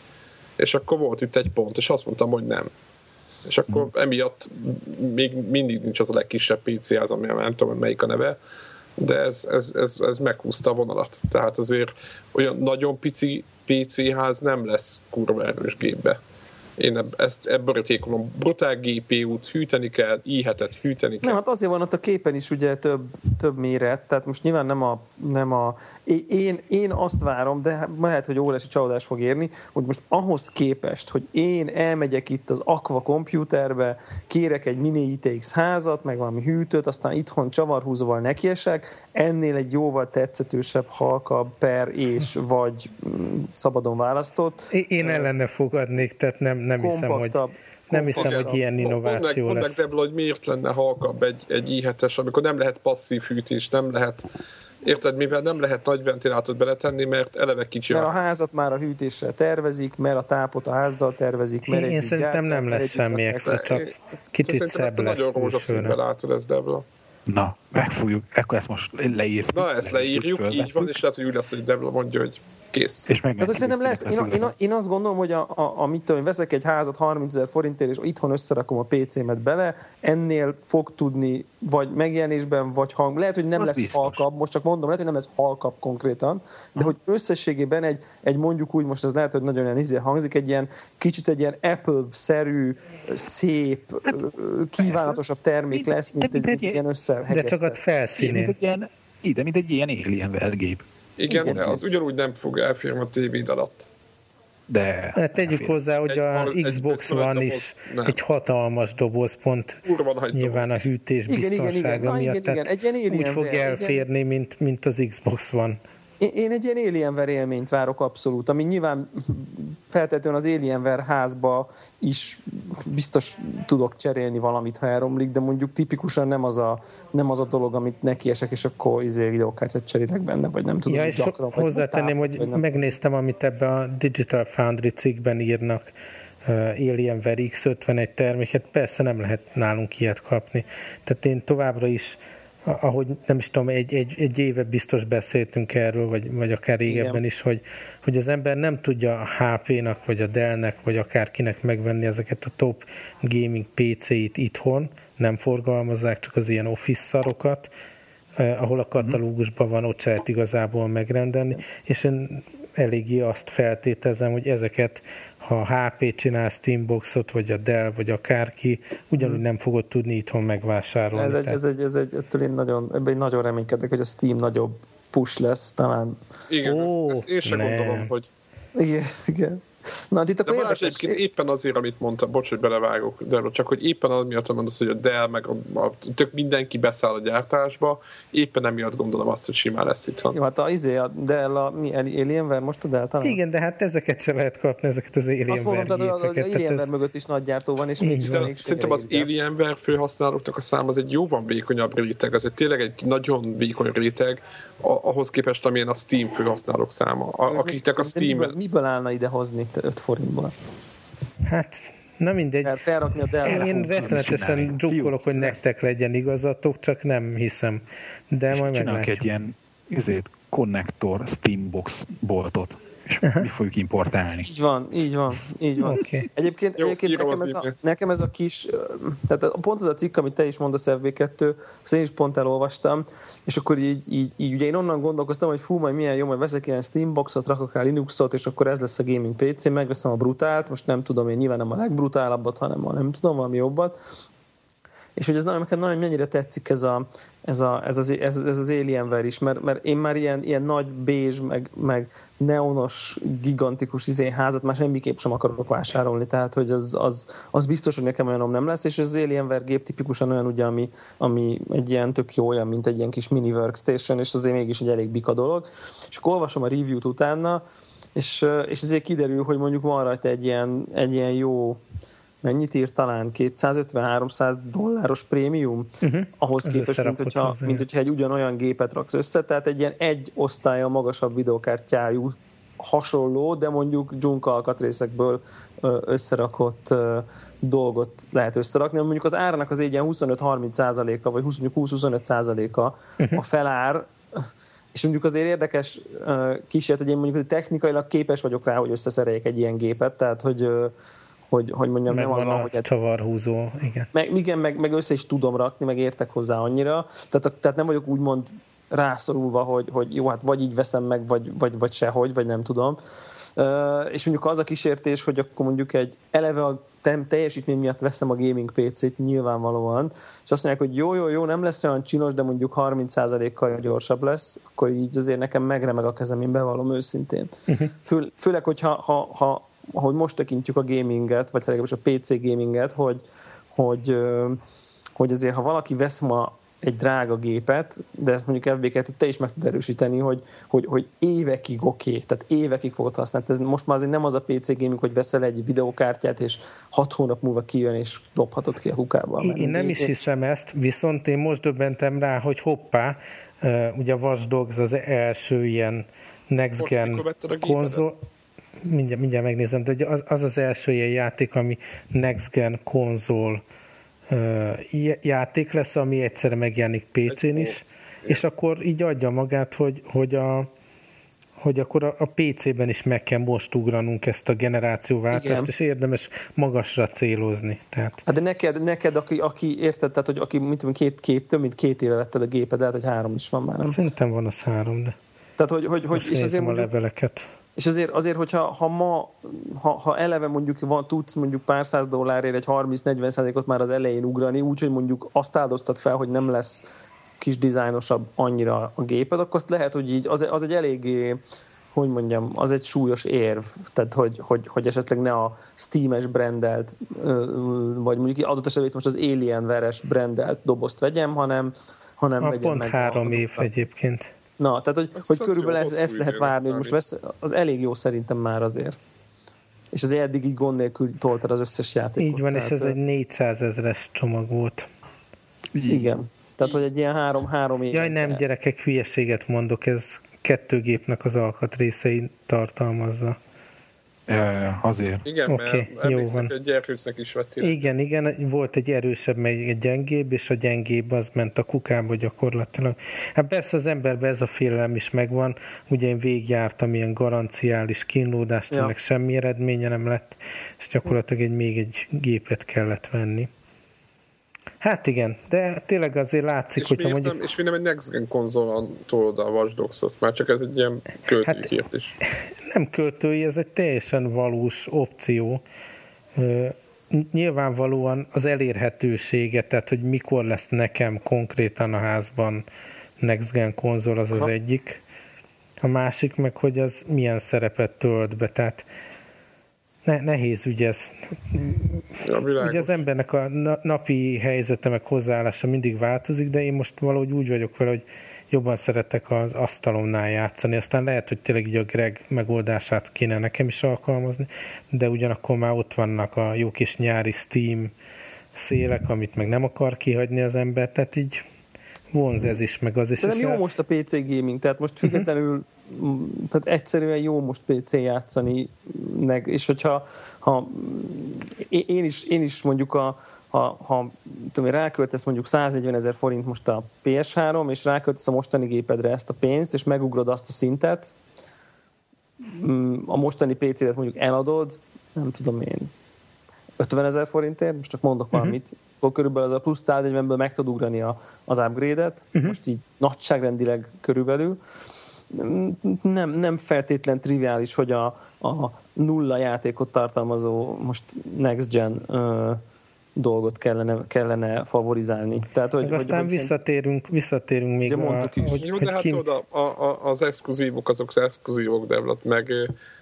Speaker 2: És akkor volt itt egy pont, és azt mondtam, hogy nem. És akkor hmm. emiatt még mindig nincs az a legkisebb PC az, ami nem tudom, melyik a neve, de ez, ez, ez, ez meghúzta a vonalat. Tehát azért olyan nagyon pici PC ház nem lesz kurva erős gépbe. Én ezt ebből tékolom. Brutál GPU-t hűteni kell, i hűteni kell.
Speaker 4: Nem, hát azért van ott a képen is ugye több, több méret, tehát most nyilván nem a, nem a én, én azt várom, de lehet, hogy óriási csalódás fog érni, hogy most ahhoz képest, hogy én elmegyek itt az Aqua komputerbe, kérek egy mini ITX házat, meg valami hűtőt, aztán itthon csavarhúzóval nekiesek, ennél egy jóval tetszetősebb, halkabb per és vagy mm, szabadon választott.
Speaker 1: Én ellene fogadnék, tehát nem, nem hiszem, hogy nem hiszem, hogy ilyen innováció
Speaker 2: mondd meg, lesz. Mondd meg, hogy miért lenne halkabb egy, egy amikor nem lehet passzív hűtés, nem lehet Érted, mivel nem lehet nagy ventilátort beletenni, mert eleve kicsi
Speaker 4: Mert a házat már a hűtéssel tervezik, mert a tápot a házzal tervezik. Mert
Speaker 1: Én szerintem nem lesz semmi extra, csak kicsit szebb lesz.
Speaker 2: Nagyon rózsaszínben látod ezt, Debla.
Speaker 3: Na, megfogjuk, akkor ezt most leírjuk.
Speaker 2: Na, ezt leírjuk, így van, és lehet, hogy úgy lesz, hogy Debla mondja, hogy kész.
Speaker 4: És meg hát, szerintem lesz, én, én, én, azt gondolom, hogy a, a, a mit tudom, veszek egy házat 30 ezer forintért, és itthon összerakom a PC-met bele, ennél fog tudni vagy megjelenésben, vagy hang. Lehet, hogy nem az lesz biztos. halkabb, most csak mondom, lehet, hogy nem lesz halkabb konkrétan, de hogy összességében egy, egy mondjuk úgy, most ez lehet, hogy nagyon ilyen izé hangzik, egy ilyen kicsit egy ilyen Apple-szerű, szép, hát, kívánatosabb termék lesz, mint egy, egy ilyen összehegesztett.
Speaker 1: De csak a felszíni. Mint egy ilyen,
Speaker 3: ide, mint egy ilyen alien vergép.
Speaker 2: Igen, Igen, de az ugyanúgy nem fog elférni a tévéd alatt.
Speaker 3: De...
Speaker 1: Hát tegyük hozzá, hogy a egy, Xbox van is nem. egy hatalmas doboz, pont nyilván doboz. a hűtés igen, biztonsága igen, igen. miatt. igen, igen. Egy ilyen úgy fog elférni, mint, mint az Xbox van.
Speaker 4: Én egy ilyen Alienware élményt várok abszolút, ami nyilván feltétlenül az Alienware házba is biztos tudok cserélni valamit, ha elromlik, de mondjuk tipikusan nem az a, nem az a dolog, amit nekiesek, és akkor izé videókártyát cserélek benne, vagy nem tudom.
Speaker 1: Ja, és gyakran, hozzátenném, hogy nem. megnéztem, amit ebben a Digital Foundry cikkben írnak, uh, Alienware X51 terméket, persze nem lehet nálunk ilyet kapni. Tehát én továbbra is ahogy nem is tudom, egy, egy, egy éve biztos beszéltünk erről, vagy, vagy akár régebben Igen. is, hogy, hogy az ember nem tudja a HP-nak, vagy a Dell-nek, vagy akárkinek megvenni ezeket a top gaming PC-it itthon, nem forgalmazzák csak az ilyen office szarokat, eh, ahol a katalógusban van, ott lehet igazából megrendelni, és én eléggé azt feltételezem, hogy ezeket ha HP csinál Steamboxot, vagy a Dell, vagy akárki, ugyanúgy nem fogod tudni itthon megvásárolni.
Speaker 4: Ez egy, ez egy, ez egy, ettől én nagyon, ebben én nagyon reménykedek, hogy a Steam nagyobb push lesz, talán.
Speaker 2: Igen, Ó, ezt, ezt én sem gondolom, hogy
Speaker 4: igen, igen.
Speaker 2: Na, itt akkor de Balázs egyébként éppen azért, amit mondta, bocs, hogy belevágok, de csak hogy éppen az miatt mondasz, hogy a Dell, meg a, a, tök mindenki beszáll a gyártásba, éppen emiatt gondolom azt, hogy simán lesz itt.
Speaker 4: Jó, hát a, izé, a Dell, a, mi, Alienware most a Dell talán?
Speaker 1: Igen, de hát ezeket sem lehet kapni, ezeket az Alienware Azt mondom,
Speaker 4: tehát az, az Alienware ez... mögött is nagy gyártó van, és még
Speaker 2: Szerintem az Alienware felhasználóknak a szám az egy jóval vékonyabb réteg, az egy tényleg egy nagyon vékony réteg, ahhoz képest, amilyen a Steam felhasználók száma. A, akiknek a Steam...
Speaker 4: Miből, miből állna ide hozni 5 forintból?
Speaker 1: Hát Na mindegy.
Speaker 4: felrakni a Dell
Speaker 1: Én rettenetesen drukkolok, hogy nektek legyen igazatok, csak nem hiszem. De majd meglátjuk.
Speaker 3: egy ilyen izét, konnektor Steambox boltot és Aha. mi fogjuk importálni.
Speaker 4: Így van, így van, így van. Okay. Egyébként, Jó, egyébként nekem, ez a, nekem ez a kis, tehát pont az a cikk, amit te is mondasz FB2, azt én is pont elolvastam, és akkor így, így, így ugye én onnan gondolkoztam, hogy fú, majd milyen jó, majd veszek ilyen Steamboxot, rakok rá Linuxot, és akkor ez lesz a gaming PC, megveszem a brutált, most nem tudom én nyilván nem a legbrutálabbat, hanem a nem tudom, valami jobbat, és hogy ez nagyon, nagyon mennyire tetszik ez, a, ez, a, ez, az, ez, ez az Alienware is, mert, mert én már ilyen, ilyen nagy bézs, meg, meg neonos, gigantikus izé házat már semmiképp sem akarok vásárolni, tehát hogy az, az, az biztos, hogy nekem olyanom nem lesz, és az Alienware gép tipikusan olyan, ugye, ami, ami egy ilyen tök jó, olyan, mint egy ilyen kis mini workstation, és azért mégis egy elég bika dolog. És akkor olvasom a review-t utána, és, és ezért kiderül, hogy mondjuk van rajta egy ilyen, egy ilyen jó mennyit ír talán? 250-300 dolláros prémium? Uh-huh. Ahhoz Ez képest, mint hogyha, mint hogyha egy ugyanolyan gépet raksz össze, tehát egy ilyen egy osztálya magasabb videokártyájú hasonló, de mondjuk Junka alkatrészekből összerakott dolgot lehet összerakni, mondjuk az árnak az egy ilyen 25-30 százaléka, vagy 20-25 százaléka uh-huh. a felár, és mondjuk azért érdekes kísérlet, hogy én mondjuk technikailag képes vagyok rá, hogy összeszereljek egy ilyen gépet, tehát hogy hogy, hogy mondjam,
Speaker 1: meg
Speaker 4: nem
Speaker 1: az van, hogy... Csavarhúzó, igen.
Speaker 4: Meg, igen, meg, meg össze is tudom rakni, meg értek hozzá annyira. Tehát, tehát nem vagyok úgymond rászorulva, hogy, hogy jó, hát vagy így veszem meg, vagy, vagy, vagy sehogy, vagy nem tudom. Uh, és mondjuk az a kísértés, hogy akkor mondjuk egy eleve a teljesítmény miatt veszem a gaming PC-t nyilvánvalóan, és azt mondják, hogy jó, jó, jó, nem lesz olyan csinos, de mondjuk 30%-kal gyorsabb lesz, akkor így azért nekem megremeg a kezem, én bevallom őszintén. Uh-huh. Fő, főleg, hogyha ha, ha ahogy most tekintjük a gaminget, vagy legalábbis a PC gaminget, hogy, hogy, hogy azért ha valaki vesz ma egy drága gépet, de ezt mondjuk fb hogy te is meg tud erősíteni, hogy, hogy, hogy évekig oké, okay, tehát évekig fogod használni. Ez most már azért nem az a PC gaming, hogy veszel egy videokártyát, és hat hónap múlva kijön, és dobhatod ki a kukába.
Speaker 1: Én, én nem is hiszem ezt, viszont én most döbbentem rá, hogy hoppá, ugye a Watch Dogs az első ilyen next gen konzol mindjárt, mindjárt megnézem, de az, az az első ilyen játék, ami Next Gen konzol játék lesz, ami egyszerre megjelenik PC-n is, és akkor így adja magát, hogy, hogy a hogy akkor a, a PC-ben is meg kell most ugranunk ezt a generációváltást, Igen. és érdemes magasra célozni. Tehát.
Speaker 4: Hát de neked, neked aki, aki érted, tehát, hogy aki mint, két, két, több mint két éve vetted a géped, lehet, hogy három is van már, nem?
Speaker 1: Szerintem van az három, de
Speaker 4: tehát, hogy, hogy, hogy
Speaker 1: és azért a leveleket.
Speaker 4: És azért, azért hogyha ha ma, ha, ha eleve mondjuk van, tudsz mondjuk pár száz dollárért egy 30-40 százalékot már az elején ugrani, úgyhogy mondjuk azt áldoztat fel, hogy nem lesz kis dizájnosabb annyira a géped, akkor azt lehet, hogy így az, az egy eléggé hogy mondjam, az egy súlyos érv, tehát hogy, hogy, hogy esetleg ne a Steam-es brandelt, vagy mondjuk adott esetben most az Alien veres brandelt dobozt vegyem, hanem, hanem
Speaker 1: a vegyem pont meg három év egyébként.
Speaker 4: Na, tehát hogy, hogy körülbelül ez, ezt lehet várni, hogy most vesz, az elég jó szerintem már azért. És az eddig így gond nélkül toltad az összes játékot.
Speaker 1: Így van, tehát, és ez egy 400 ezeres csomag volt.
Speaker 4: Igen. Tehát, hogy egy ilyen három, három év.
Speaker 1: Jaj, nem, gyerekek, hülyeséget mondok, ez kettő gépnek az alkatrészeit tartalmazza.
Speaker 3: Ja, ja, azért.
Speaker 2: Igen, okay, mert jó van. hogy gyerkőcnek is vettél.
Speaker 1: Igen, igen, volt egy erősebb, meg egy gyengébb, és a gyengébb az ment a kukába gyakorlatilag. Hát persze az emberben ez a félelem is megvan, ugye én végigjártam ilyen garanciális kínlódást, ja. ennek semmi eredménye nem lett, és gyakorlatilag egy, még egy gépet kellett venni. Hát igen, de tényleg azért látszik, és hogyha mondjuk...
Speaker 2: Nem, és mi nem egy Next Gen konzolon tolod a Watch Dogs-ot, már csak ez egy ilyen költői hát, kérdés.
Speaker 1: Nem költői, ez egy teljesen valós opció. Nyilvánvalóan az elérhetősége, tehát hogy mikor lesz nekem konkrétan a házban Next Gen konzol, az az egyik. A másik meg, hogy az milyen szerepet tölt be, tehát ne, nehéz ügy ez. Ja, ugye az embernek a napi helyzete meg hozzáállása mindig változik, de én most valahogy úgy vagyok vele, hogy jobban szeretek az asztalomnál játszani. Aztán lehet, hogy tényleg így a Greg megoldását kéne nekem is alkalmazni, de ugyanakkor már ott vannak a jó kis nyári Steam szélek, amit meg nem akar kihagyni az ember, tehát így vonz ez is, meg az is.
Speaker 4: De nem jó most a PC gaming, tehát most mhm. függetlenül uh-huh tehát egyszerűen jó most PC játszani, és hogyha ha, én, is, én is mondjuk a, ha, ha tudom, ráköltesz mondjuk 140 ezer forint most a PS3, és ráköltesz a mostani gépedre ezt a pénzt, és megugrod azt a szintet, mm, a mostani PC-et mondjuk eladod, nem tudom én, 50 ezer forintért, most csak mondok uh-huh. valamit, akkor körülbelül az a plusz 140-ből meg tud ugrani a, az upgrade-et, uh-huh. most így nagyságrendileg körülbelül, nem, nem feltétlen triviális, hogy a, a nulla játékot tartalmazó most next gen uh, dolgot kellene, kellene favorizálni. Tehát, hogy,
Speaker 1: Meg aztán hogy, visszatérünk, visszatérünk még
Speaker 2: a, is. Hogy, Jó, de hát ki... oda a, a, az exkluzívok, azok az exkluzívok, de, meg,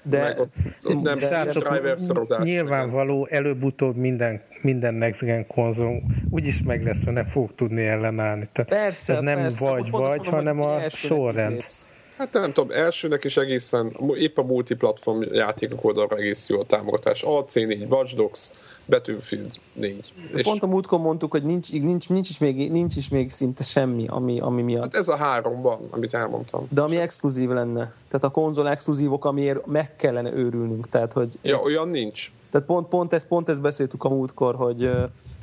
Speaker 2: de, meg ott, ott nem
Speaker 1: driver Nyilvánvaló, előbb-utóbb minden, minden Next Gen konzol úgyis meg lesz, mert nem fog tudni ellenállni. Tehát persze, ez nem persze, vagy-vagy, hanem a sorrend. Lépsz.
Speaker 2: Hát nem tudom, elsőnek is egészen, épp a multiplatform játékok oldalra egész jó a támogatás. AC4, Watch Dogs, Battlefield 4.
Speaker 4: Pont a múltkor mondtuk, hogy nincs, nincs, nincs, is még, nincs is még szinte semmi, ami, ami miatt. Hát
Speaker 2: ez a háromban, amit elmondtam.
Speaker 4: De ami exkluzív lenne. Tehát a konzol exkluzívok, amiért meg kellene őrülnünk. Tehát, hogy,
Speaker 2: ja, olyan nincs.
Speaker 4: Tehát pont, pont, ezt, pont ezt beszéltük a múltkor, hogy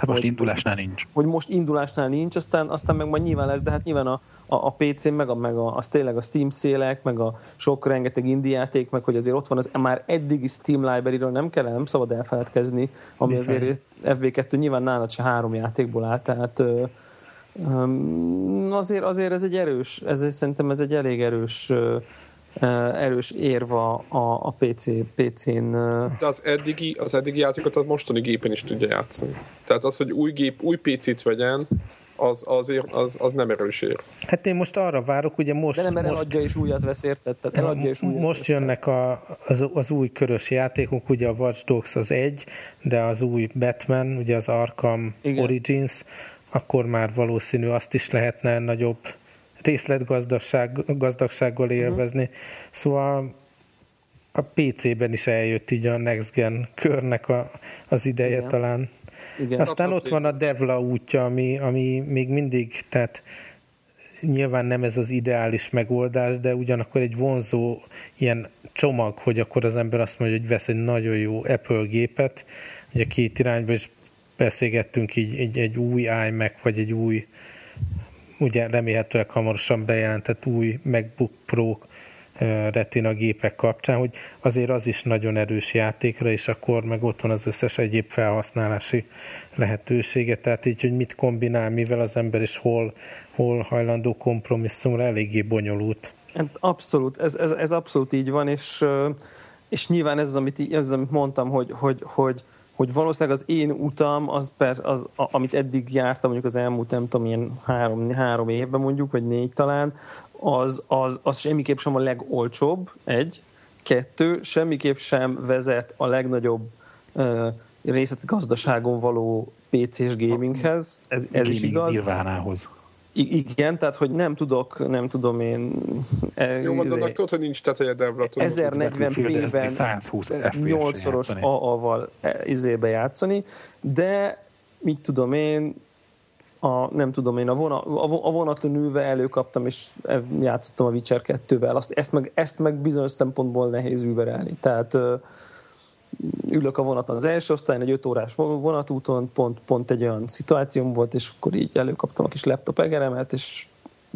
Speaker 3: Hát most hogy, indulásnál nincs.
Speaker 4: Hogy most indulásnál nincs, aztán, aztán meg majd nyilván lesz, de hát nyilván a, a, a PC, meg, a, meg a, az tényleg a Steam szélek, meg a sok rengeteg indie játék, meg hogy azért ott van az már eddigi Steam library nem kell, nem szabad elfeledkezni, ami Viszont. azért FB2 nyilván nálad se három játékból áll, tehát azért, azért ez egy erős, ez, szerintem ez egy elég erős erős érva a, a PC, PC-n.
Speaker 2: De az eddigi, az eddigi játékot a mostani gépen is tudja játszani. Tehát az, hogy új gép, új PC-t vegyen, az, azért, az, az nem erős ér.
Speaker 1: Hát én most arra várok, ugye most...
Speaker 4: De nem,
Speaker 1: mert
Speaker 4: most, eladja és újat vesz, érted? Tehát eladja és újat
Speaker 1: Most jönnek a, az, az új körös játékok, ugye a Watch Dogs az egy, de az új Batman, ugye az Arkham Igen. Origins, akkor már valószínű azt is lehetne nagyobb részletgazdagság, gazdagsággal mhm. élvezni. Uh-huh. Szóval a PC-ben is eljött így a Next Gen körnek a, az ideje Igen. talán. Igen. Aztán ott van a Devla útja, ami, ami még mindig, tehát nyilván nem ez az ideális megoldás, de ugyanakkor egy vonzó ilyen csomag, hogy akkor az ember azt mondja, hogy vesz egy nagyon jó Apple gépet, ugye két irányba is beszélgettünk így egy, egy új iMac, vagy egy új ugye remélhetőleg hamarosan bejelentett új MacBook Pro retina gépek kapcsán, hogy azért az is nagyon erős játékra, és akkor meg ott van az összes egyéb felhasználási lehetősége, tehát így, hogy mit kombinál, mivel az ember is hol, hol hajlandó kompromisszumra, eléggé bonyolult.
Speaker 4: Hát abszolút, ez, ez, ez abszolút így van, és, és nyilván ez az, amit, ez amit mondtam, hogy, hogy, hogy hogy valószínűleg az én utam, az, per, az a, amit eddig jártam, mondjuk az elmúlt nem tudom, ilyen három, három évben mondjuk, vagy négy talán, az, az, az semmiképp sem a legolcsóbb, egy, kettő, semmiképp sem vezet a legnagyobb uh, részleti gazdaságon való PC-s gaminghez, ez, ez is igaz.
Speaker 3: Nirvánához.
Speaker 4: Igen, tehát hogy nem tudok, nem tudom én...
Speaker 2: E, Jó, van, annak tudod, hogy nincs teteje Devla.
Speaker 4: 1040p-ben 8-szoros AA-val e, izébe játszani, de mit tudom én, a, nem tudom én, a, vonat, a vonaton ülve előkaptam, és e, játszottam a Witcher 2-vel. Azt, ezt, meg, ezt meg bizonyos szempontból nehéz überelni. Tehát ülök a vonaton az első osztályon, egy 5 órás vonatúton, pont, pont egy olyan szituációm volt, és akkor így előkaptam a kis laptop egeremet, és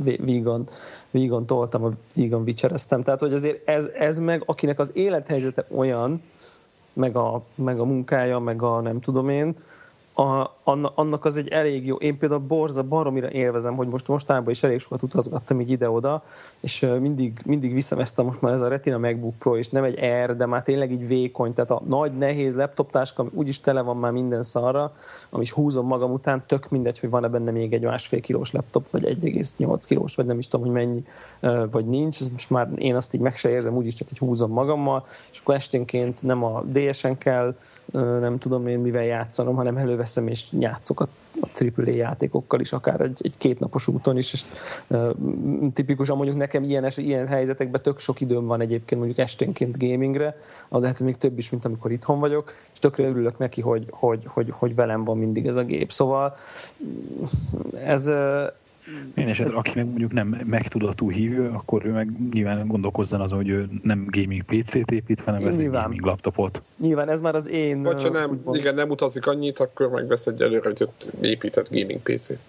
Speaker 4: vígan, vígan toltam, vígan vicsereztem. Tehát, hogy azért ez, ez meg, akinek az élethelyzete olyan, meg a, meg a munkája, meg a nem tudom én, a, annak az egy elég jó. Én például borza baromira élvezem, hogy most mostában is elég sokat utazgattam így ide-oda, és mindig, mindig viszem ezt a most már ez a Retina MacBook Pro, és nem egy Air, de már tényleg így vékony, tehát a nagy, nehéz laptoptáska, úgyis tele van már minden szarra, ami is húzom magam után, tök mindegy, hogy van-e benne még egy másfél kilós laptop, vagy 1,8 kilós, vagy nem is tudom, hogy mennyi, vagy nincs, ez most már én azt így meg se érzem, úgyis csak egy húzom magammal, és akkor esténként nem a DS-en kell, nem tudom én mivel játszanom, hanem előveszem és játszok a, a AAA játékokkal is, akár egy, egy kétnapos úton is, és uh, tipikusan mondjuk nekem ilyen, ilyen helyzetekben tök sok időm van egyébként mondjuk esténként gamingre, de hogy még több is, mint amikor itthon vagyok, és tökre örülök neki, hogy, hogy, hogy, hogy velem van mindig ez a gép. Szóval ez,
Speaker 3: én esetleg, aki meg mondjuk nem megtudatú hívő, akkor ő meg nyilván gondolkozzon azon, hogy ő nem gaming PC-t épít, hanem ez egy gaming laptopot.
Speaker 4: Nyilván ez már az én...
Speaker 2: Vagy ha nem, úgymond... igen, nem utazik annyit, akkor megvesz egy előre, hogy ott épített gaming PC-t.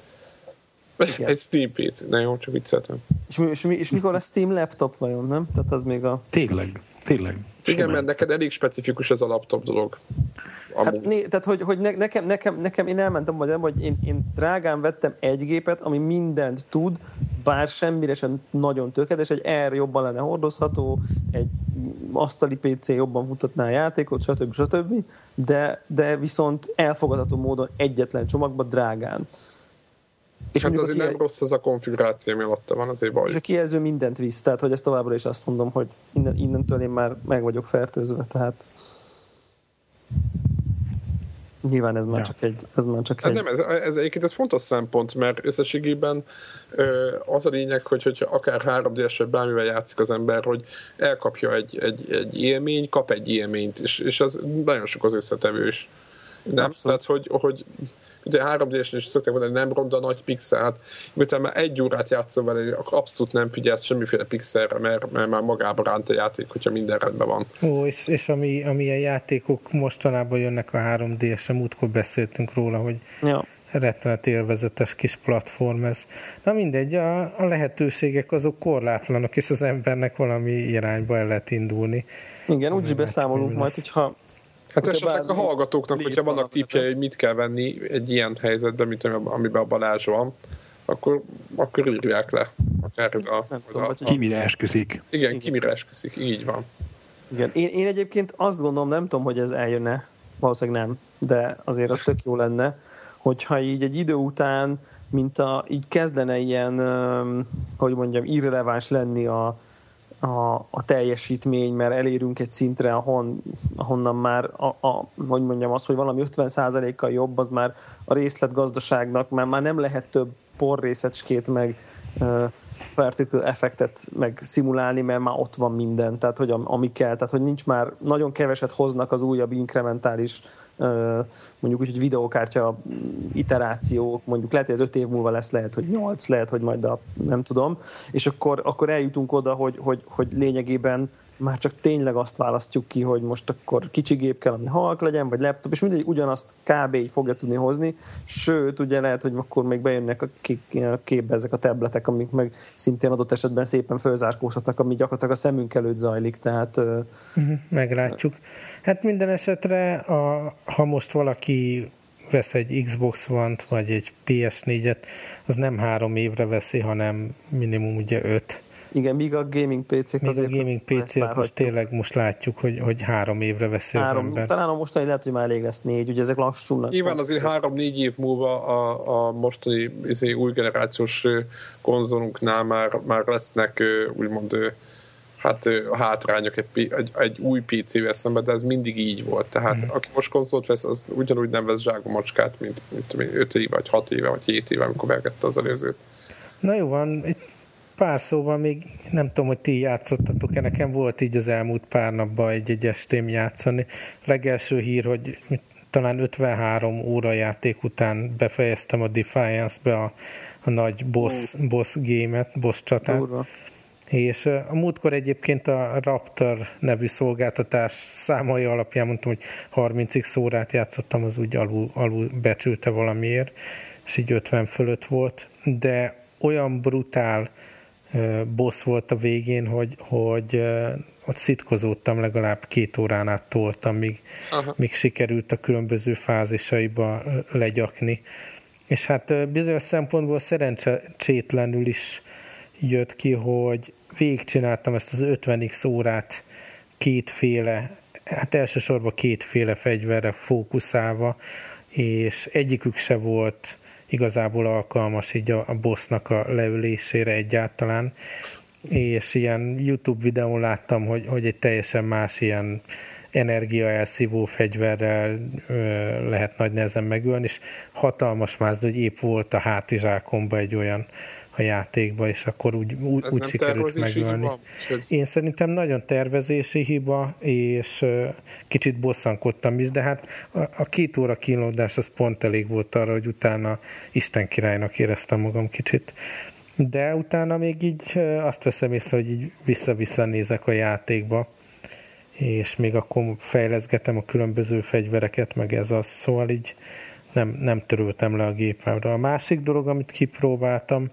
Speaker 2: Igen. Egy Steam PC, ne jó, csak vicceltem.
Speaker 4: És, és, és mikor a Steam laptop vajon, nem? Tehát az még a...
Speaker 3: Tényleg, tényleg.
Speaker 2: Igen, mert neked elég specifikus ez a laptop dolog.
Speaker 4: Hát, né, tehát, hogy, hogy ne, nekem, nekem, nekem, én elmentem, vagy nem, hogy én, én drágán vettem egy gépet, ami mindent tud, bár semmire sem nagyon tökéletes, egy R jobban lenne hordozható, egy asztali PC jobban mutatná a játékot, stb. stb. De, de viszont elfogadható módon egyetlen csomagba drágán.
Speaker 2: És hát azért nem rossz az a konfiguráció, ami ott van, azért baj.
Speaker 4: És a kijelző mindent visz, tehát hogy ezt továbbra is azt mondom, hogy innen, innentől én már meg vagyok fertőzve, tehát Nyilván ez már ja. csak egy... Ez már csak
Speaker 2: hát
Speaker 4: egy...
Speaker 2: Nem, ez, ez egyébként ez fontos szempont, mert összességében az a lényeg, hogy, hogy akár 3 d bármivel játszik az ember, hogy elkapja egy, egy, egy élmény, kap egy élményt, és, és az nagyon sok az összetevő is. Nem? Abszolút. Tehát, hogy, hogy ugye 3 d is szokták mondani, nem ronda nagy pixelt, miután már egy órát játszol vele, abszolút nem figyelsz semmiféle pixelre, mert, mert már magában ránt a játék, hogyha minden rendben van.
Speaker 1: Ó, és, és ami, ami a játékok mostanában jönnek a 3 d sem múltkor beszéltünk róla, hogy ja rettenet élvezetes kis platform ez. Na mindegy, a, a lehetőségek azok korlátlanok, és az embernek valami irányba el lehet indulni.
Speaker 4: Igen, úgy is beszámolunk majd, hogyha
Speaker 2: Hát esetleg a hallgatóknak, hogyha vannak tipjei, hogy mit kell venni egy ilyen helyzetben, mint amiben a Balázs van, akkor, akkor írják le. Akár a, a,
Speaker 3: a, a, ki mire esküszik.
Speaker 2: Igen, igen, ki mire esküszik, így van.
Speaker 4: Igen, én, én egyébként azt gondolom, nem tudom, hogy ez eljönne, valószínűleg nem, de azért az tök jó lenne, hogyha így egy idő után, mint a, így kezdene ilyen, hogy mondjam, irreleváns lenni a, a, a teljesítmény, mert elérünk egy szintre, ahon, ahonnan már, a, a, hogy mondjam azt, hogy valami 50%-kal jobb, az már a részletgazdaságnak, mert már nem lehet több porrészecskét meg uh, particle effektet meg szimulálni, mert már ott van minden, tehát hogy ami kell, tehát hogy nincs már, nagyon keveset hoznak az újabb inkrementális mondjuk úgy, hogy videókártya iterációk, mondjuk lehet, hogy ez öt év múlva lesz, lehet, hogy nyolc, lehet, hogy majd a, nem tudom, és akkor, akkor eljutunk oda, hogy, hogy, hogy lényegében már csak tényleg azt választjuk ki, hogy most akkor kicsi gép kell, ami halk legyen, vagy laptop, és mindegy ugyanazt kb. így fogja tudni hozni, sőt, ugye lehet, hogy akkor még bejönnek a képbe ezek a tabletek, amik meg szintén adott esetben szépen fölzárkózhatnak, ami gyakorlatilag a szemünk előtt zajlik, tehát...
Speaker 1: Uh-huh, meglátjuk. Hát minden esetre, a, ha most valaki vesz egy Xbox One-t, vagy egy PS4-et, az nem három évre veszi, hanem minimum ugye öt
Speaker 4: igen, míg a gaming PC-k
Speaker 1: Míg azért a gaming PC, az most tényleg most látjuk, hogy, hogy három évre veszi három, az ember.
Speaker 4: Talán a mostani lehet, hogy már elég lesz négy, ugye ezek lassulnak.
Speaker 2: Nyilván azért három-négy év múlva a, a mostani izé, új generációs konzolunknál már, már lesznek úgymond hát a hátrányok egy, egy, egy új PC-vel szemben, de ez mindig így volt. Tehát mm. aki most konzolt vesz, az ugyanúgy nem vesz zságomacskát, mint, mint, mint 5 éve, vagy 6 éve, vagy 7 éve, amikor megvette az előzőt.
Speaker 1: Na jó van, pár szóval még nem tudom, hogy ti játszottatok-e, nekem volt így az elmúlt pár napban egy-egy estém játszani. Legelső hír, hogy talán 53 óra játék után befejeztem a Defiance-be a, a nagy boss, boss game-et, boss csatát. Durva. És a múltkor egyébként a Raptor nevű szolgáltatás számai alapján mondtam, hogy 30x órát játszottam, az úgy alul, alul becsülte valamiért, és így 50 fölött volt, de olyan brutál boss volt a végén, hogy, hogy ott szitkozódtam, legalább két órán át toltam, míg, míg sikerült a különböző fázisaiba legyakni. És hát bizonyos szempontból szerencsétlenül is jött ki, hogy végigcsináltam ezt az 50x órát kétféle, hát elsősorban kétféle fegyverre fókuszálva, és egyikük se volt igazából alkalmas így a, a bossnak a leülésére egyáltalán, és ilyen YouTube videón láttam, hogy, hogy egy teljesen más ilyen energia elszívó fegyverrel ö, lehet nagy nehezen megölni, és hatalmas máz, hogy épp volt a hátizsákomba egy olyan a játékba, és akkor úgy, úgy, úgy sikerült megölni. Hiba? Én szerintem nagyon tervezési hiba, és kicsit bosszankodtam is, de hát a, a két óra kínlódás az pont elég volt arra, hogy utána Isten királynak éreztem magam kicsit. De utána még így azt veszem észre, hogy így vissza-vissza nézek a játékba, és még akkor fejleszgetem a különböző fegyvereket, meg ez az, szóval így nem, nem töröltem le a gépemre. A másik dolog, amit kipróbáltam,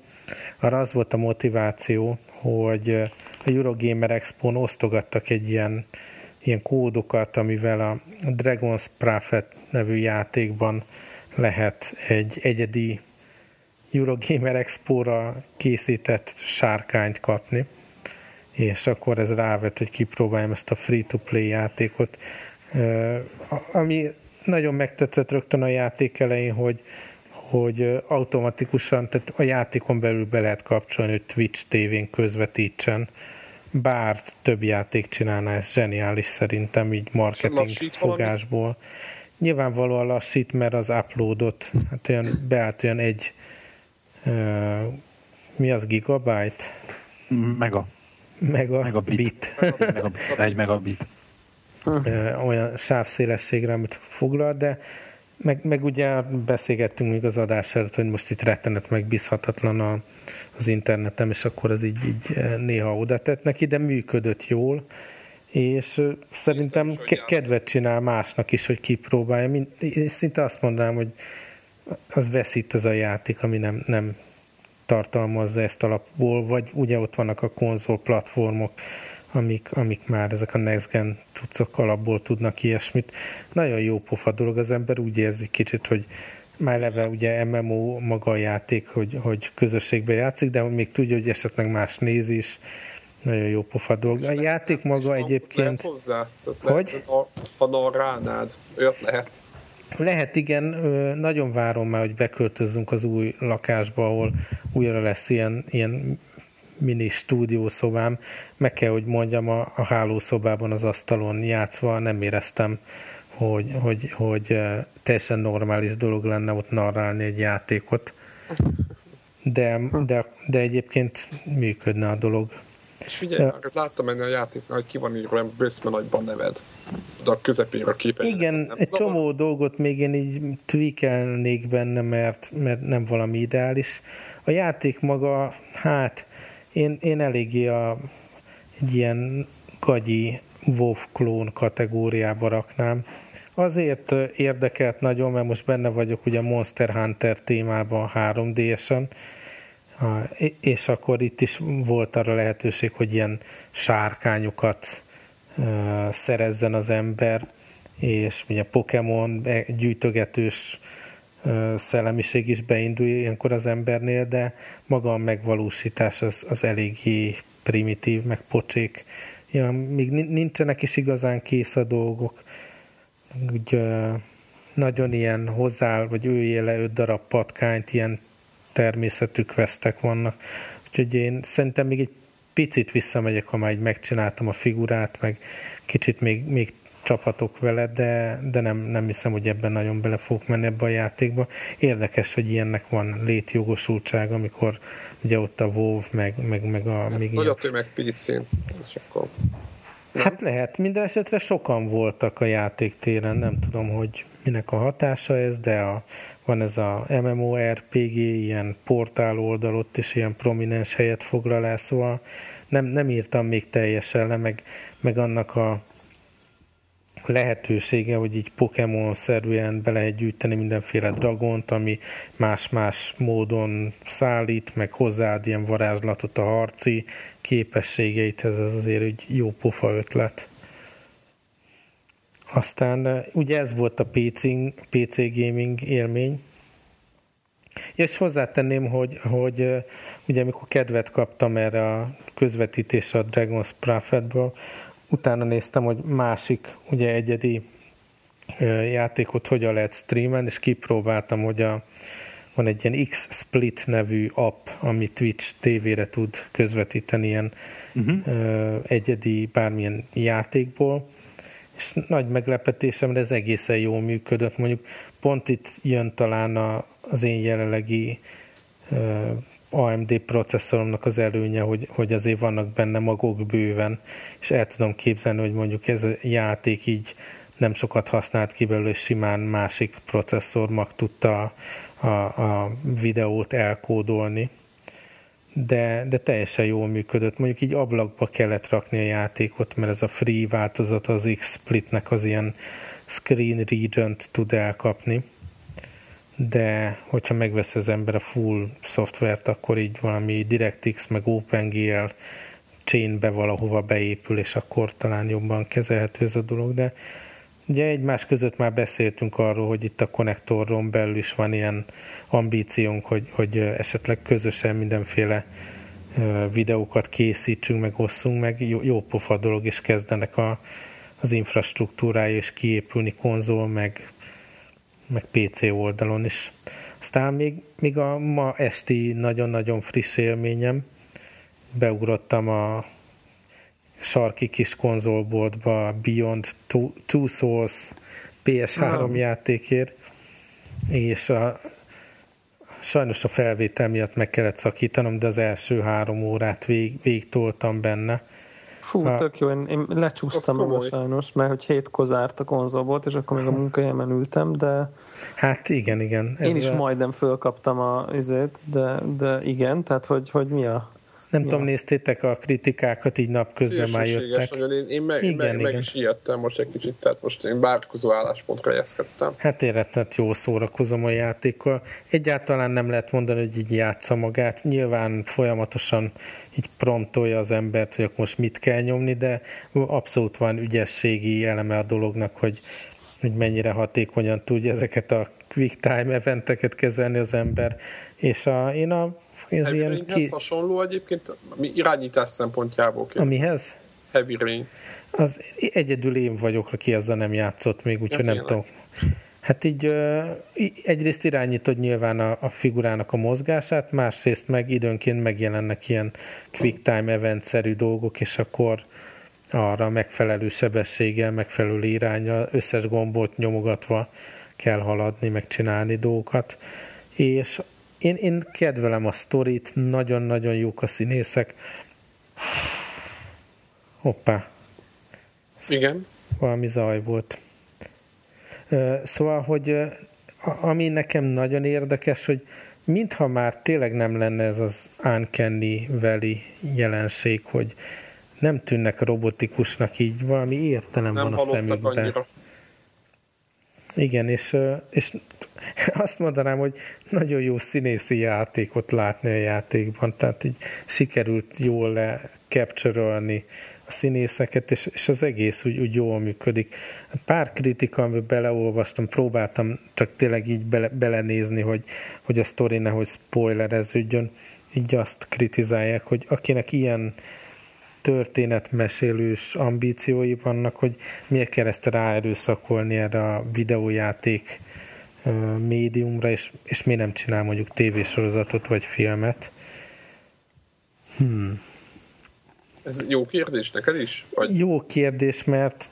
Speaker 1: arra az volt a motiváció, hogy a Eurogamer Expo-n osztogattak egy ilyen, ilyen kódokat, amivel a Dragon's Prophet nevű játékban lehet egy egyedi Eurogamer Expo-ra készített sárkányt kapni. és akkor ez rávet, hogy kipróbáljam ezt a free-to-play játékot. Ami nagyon megtetszett rögtön a játék elején, hogy, hogy automatikusan, tehát a játékon belül be lehet kapcsolni, hogy Twitch tévén közvetítsen, bár több játék csinálná, ez zseniális szerintem így marketing fogásból. Valami? Nyilvánvalóan lassít, mert az uploadot, hát olyan beállt olyan egy uh, mi az gigabyte?
Speaker 3: Mega.
Speaker 1: Mega, megabit. Bit.
Speaker 3: megabit. Egy megabit.
Speaker 1: olyan sávszélességre, amit foglal, de meg, meg ugye beszélgettünk még az adás előtt, hogy most itt rettenet megbízhatatlan a, az internetem, és akkor az így, így néha oda tett neki, de működött jól, és szerintem ke- kedvet csinál másnak is, hogy kipróbálja. Én szinte azt mondanám, hogy az veszít az a játék, ami nem, nem tartalmazza ezt alapból, vagy ugye ott vannak a konzol platformok, amik, amik már ezek a next gen cuccok alapból tudnak ilyesmit. Nagyon jó pofa dolog, az ember úgy érzi kicsit, hogy már leve ugye MMO maga a játék, hogy, hogy közösségbe játszik, de még tudja, hogy esetleg más néz is. Nagyon jó pofa dolog. A játék maga egyébként... Lehet
Speaker 2: hozzá? Tehát hogy? Lehet, ha, norránád, olyat lehet?
Speaker 1: Lehet, igen. Nagyon várom már, hogy beköltözzünk az új lakásba, ahol újra lesz ilyen, ilyen mini stúdiószobám. Meg kell, hogy mondjam, a, a hálószobában az asztalon játszva nem éreztem, hogy, hogy, hogy teljesen normális dolog lenne ott narrálni egy játékot. De, de, de egyébként működne a dolog.
Speaker 2: És figyelj, ja. láttam ennél a játéknál, hogy ki van írva olyan bőszme nagyban neved. De a közepére a képen.
Speaker 1: Igen, egy zavar? csomó dolgot még én így tweakelnék benne, mert, mert nem valami ideális. A játék maga, hát én, én eléggé a, egy ilyen gagyi WoW klón kategóriába raknám. Azért érdekelt nagyon, mert most benne vagyok ugye Monster Hunter témában 3D-esen, és akkor itt is volt arra lehetőség, hogy ilyen sárkányokat szerezzen az ember, és ugye Pokémon e, gyűjtögetős szellemiség is beindul ilyenkor az embernél, de maga a megvalósítás az, az eléggé primitív, meg pocsék. Ja, még nincsenek is igazán kész a dolgok. Úgy, nagyon ilyen hozzá, vagy őjél le öt darab patkányt, ilyen természetű questek vannak. Úgyhogy én szerintem még egy picit visszamegyek, ha már így megcsináltam a figurát, meg kicsit még, még csapatok vele, de, de nem, nem hiszem, hogy ebben nagyon bele fogok menni ebbe a játékba. Érdekes, hogy ilyennek van létjogosultság, amikor ugye ott a WoW, meg, meg, meg a...
Speaker 2: Hát, még nagy a tömeg és akkor...
Speaker 1: Nem? Hát lehet, minden esetre sokan voltak a játéktéren, nem tudom, hogy minek a hatása ez, de a, van ez a MMORPG, ilyen portál oldal, ott is ilyen prominens helyet foglal el, szóval nem, nem írtam még teljesen le, meg, meg annak a lehetősége, hogy így Pokémon-szerűen be lehet gyűjteni mindenféle dragont, ami más-más módon szállít, meg hozzáad ilyen varázslatot a harci képességeithez, ez azért egy jó pofa ötlet. Aztán eh, ugye ez volt a PC, PC gaming élmény, és hozzátenném, hogy, hogy eh, ugye amikor kedvet kaptam erre a közvetítésre a Dragon's Prophetből, utána néztem, hogy másik, ugye egyedi játékot hogyan lehet streamen, és kipróbáltam, hogy a, van egy ilyen X-Split nevű app, ami Twitch tévére tud közvetíteni ilyen uh-huh. egyedi bármilyen játékból, és nagy meglepetésem, de ez egészen jól működött. Mondjuk pont itt jön talán a, az én jelenlegi AMD processzoromnak az előnye, hogy, hogy azért vannak benne magok bőven, és el tudom képzelni, hogy mondjuk ez a játék így nem sokat használt ki belőle, és simán másik processzor mag tudta a, a, a videót elkódolni. De, de teljesen jól működött. Mondjuk így ablakba kellett rakni a játékot, mert ez a free változat az X-Splitnek az ilyen screen region-t tud elkapni de hogyha megvesz az ember a full szoftvert, akkor így valami DirectX meg OpenGL chainbe valahova beépül, és akkor talán jobban kezelhető ez a dolog, de ugye egymás között már beszéltünk arról, hogy itt a konnektoron belül is van ilyen ambíciónk, hogy, hogy esetleg közösen mindenféle videókat készítsünk, meg osszunk meg, jó, jó pofa dolog, és kezdenek a, az infrastruktúrája is kiépülni konzol, meg, meg PC oldalon is. Aztán még, még a ma esti nagyon-nagyon friss élményem, beugrottam a sarki kis konzolboltba Beyond Two, Two Souls PS3 ah. játékért, és a, sajnos a felvétel miatt meg kellett szakítanom, de az első három órát vég, végtoltam benne.
Speaker 4: Fú, a, tök jó, én, én lecsúsztam magam sajnos, mert hogy hét kozárt a konzol volt, és akkor még a munkahelyemen ültem, de...
Speaker 1: Hát igen, igen.
Speaker 4: Én is a... majdnem fölkaptam a izét, de, de igen, tehát hogy, hogy mi a
Speaker 1: nem ja. tudom, néztétek a kritikákat, így napközben már jöttek.
Speaker 2: Nagyon. Én, én, meg, igen, meg, igen. meg is ijedtem most egy kicsit, tehát most én bárkozó álláspontra jeszkedtem.
Speaker 1: Hát érettet jó szórakozom a játékkal. Egyáltalán nem lehet mondani, hogy így játsza magát. Nyilván folyamatosan így promptolja az embert, hogy akkor most mit kell nyomni, de abszolút van ügyességi eleme a dolognak, hogy, hogy mennyire hatékonyan tudja ezeket a quick time eventeket kezelni az ember. És a, én a
Speaker 2: ez Heavy ilyen ki... hasonló egyébként, mi irányítás szempontjából.
Speaker 1: Kérdez. Amihez?
Speaker 2: Heavy Rain.
Speaker 1: Az egyedül én vagyok, aki ezzel nem játszott még, úgyhogy ja, nem tudom. Hát így egyrészt irányítod nyilván a, a figurának a mozgását, másrészt meg időnként megjelennek ilyen quick time event-szerű dolgok, és akkor arra megfelelő sebességgel, megfelelő irányra, összes gombot nyomogatva kell haladni, megcsinálni dolgokat. És én, én kedvelem a sztorit, nagyon-nagyon jók a színészek. Hoppá.
Speaker 2: Igen.
Speaker 1: Valami zaj volt. Szóval, hogy ami nekem nagyon érdekes, hogy mintha már tényleg nem lenne ez az Uncanny Valley jelenség, hogy nem tűnnek robotikusnak így, valami értelem nem van a szemükben. Annyira. Igen, és, és azt mondanám, hogy nagyon jó színészi játékot látni a játékban, tehát így sikerült jól le a színészeket, és, és az egész úgy, úgy jól működik. Pár kritika, amiben beleolvastam, próbáltam csak tényleg így bele, belenézni, hogy, hogy a sztori nehogy spoilereződjön, így azt kritizálják, hogy akinek ilyen történetmesélős ambíciói vannak, hogy miért kell ezt ráerőszakolni erre a videójáték médiumra, és, és miért nem csinál mondjuk tévésorozatot vagy filmet.
Speaker 2: Hmm. Ez jó kérdés neked is?
Speaker 1: Vagy? Jó kérdés, mert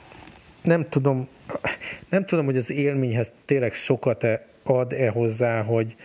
Speaker 1: nem tudom, nem tudom, hogy az élményhez tényleg sokat ad-e hozzá, hogy,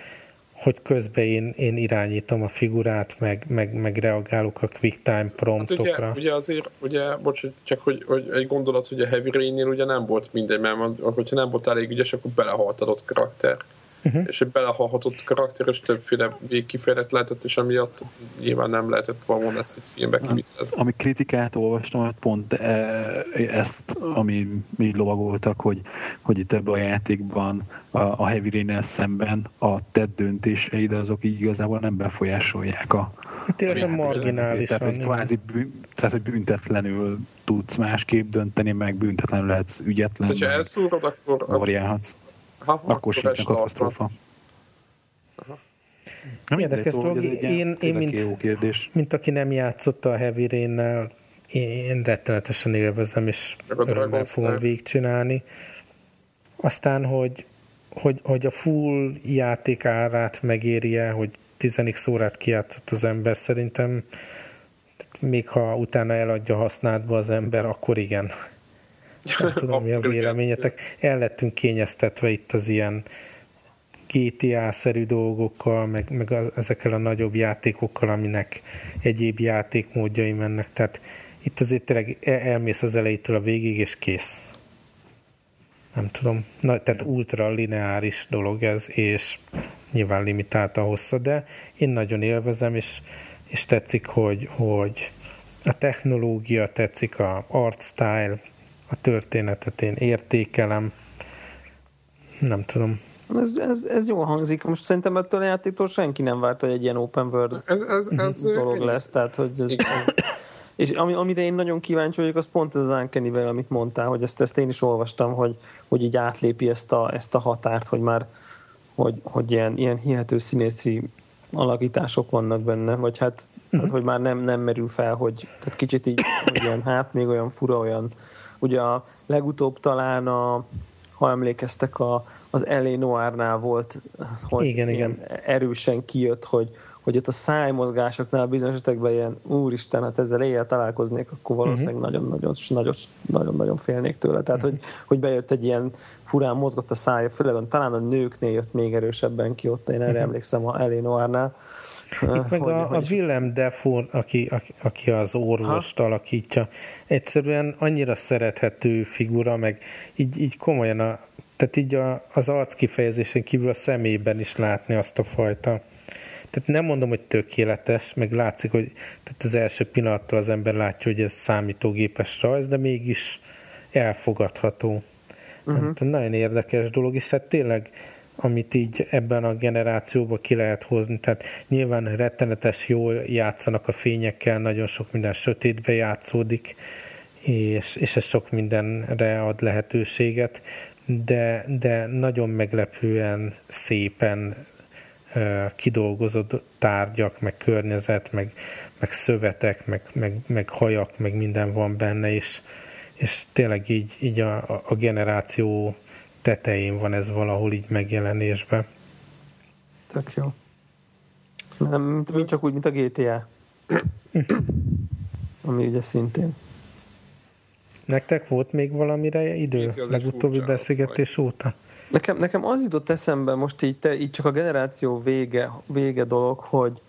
Speaker 1: hogy közben én, én irányítom a figurát, meg, meg, meg reagálok a quick time promptokra.
Speaker 2: Hát ugye, ugye azért, ugye, bocs, csak hogy, hogy egy gondolat, hogy a Heavy Rain-nél ugye nem volt mindegy, mert hogyha nem volt elég ügyes, akkor belehalt adott karakter uh-huh. és egy belehalhatott karakter, és többféle végkifejlet lehetett, és emiatt nyilván nem lehetett valóban ezt egy filmbe kivitelezni.
Speaker 3: Ami kritikát olvastam, hogy pont e, ezt, ami mi lovagoltak, hogy, hogy itt ebben a játékban a, a Heavy rain szemben a tett döntéseid, azok így igazából nem befolyásolják a
Speaker 1: Tényleg marginális.
Speaker 3: Tehát, hogy kvázi bűn, tehát, hogy büntetlenül tudsz másképp dönteni, meg büntetlenül lehetsz ügyetlen.
Speaker 2: Tehát, ha elszúrod, akkor...
Speaker 3: Variálhatsz. Aha, akkor sincs katasztrófa.
Speaker 1: Nem érdekes dolog. Én, én mint,
Speaker 3: jó kérdés.
Speaker 1: mint aki nem játszotta a Heavy Rain-nel, én rettenetesen élvezem, és örömmel fogom végigcsinálni. Aztán, hogy, hogy, hogy a full játék árát megérje, hogy 10 órát kijátszott az ember, szerintem még ha utána eladja használtba az ember, akkor igen. Nem tudom, mi a véleményetek. El lettünk kényeztetve itt az ilyen GTA-szerű dolgokkal, meg, meg az, ezekkel a nagyobb játékokkal, aminek egyéb játékmódjai mennek. Tehát itt azért tényleg elmész az elejétől a végig, és kész. Nem tudom. Na, tehát ultra lineáris dolog ez, és nyilván limitált a hossza, de én nagyon élvezem, és, és tetszik, hogy, hogy a technológia, tetszik a art style, a történetet én értékelem. Nem tudom.
Speaker 4: Ez, ez, ez jól hangzik. Most szerintem ettől a játéktól senki nem várt, hogy egy ilyen open world ez, ez, ez dolog lesz. Tehát, hogy ez, ez, és ami, amire én nagyon kíváncsi vagyok, az pont ez az uncanny amit mondtál, hogy ezt, ezt én is olvastam, hogy, hogy így átlépi ezt a, ezt a határt, hogy már hogy, hogy ilyen, ilyen hihető színészi alakítások vannak benne, vagy hát Tehát, hogy már nem, nem merül fel, hogy tehát kicsit így, hogy ilyen, hát még olyan fura, olyan, ugye a legutóbb talán a, ha emlékeztek, a, az Elé Noirnál volt, hogy igen, igen. erősen kijött, hogy, hogy ott a szájmozgásoknál bizonyos esetekben ilyen, úristen, hát ezzel éjjel találkoznék, akkor valószínűleg uh-huh. nagyon-nagyon, nagyon-nagyon félnék tőle. Tehát, uh-huh. hogy, hogy bejött egy ilyen furán mozgott a szája, főleg talán a nőknél jött még erősebben ki ott, én erre uh-huh. emlékszem a Elé Noirnál.
Speaker 1: Itt meg hogy, a, hogy a Willem Defoe, aki, aki, aki az orvost ha? alakítja, egyszerűen annyira szerethető figura, meg így, így komolyan a, tehát így a, az arc kifejezésen kívül a szemében is látni azt a fajta tehát nem mondom, hogy tökéletes, meg látszik, hogy tehát az első pillanattól az ember látja, hogy ez számítógépes rajz, de mégis elfogadható. Uh-huh. Hát, nagyon érdekes dolog, és hát tényleg amit így ebben a generációban ki lehet hozni. Tehát nyilván rettenetes jól játszanak a fényekkel, nagyon sok minden sötétbe játszódik, és, és ez sok mindenre ad lehetőséget, de, de nagyon meglepően szépen kidolgozott tárgyak, meg környezet, meg, meg szövetek, meg, meg, meg hajak, meg minden van benne, és, és tényleg így, így a, a generáció tetején van ez valahol így megjelenésben.
Speaker 4: Tök jó. Nem, mint, mint csak úgy, mint a GTA. Ami ugye szintén.
Speaker 1: Nektek volt még valamire idő legutóbbi beszélgetés óta?
Speaker 4: Nekem, nekem az jutott eszembe most így, te, így csak a generáció vége, vége dolog, hogy,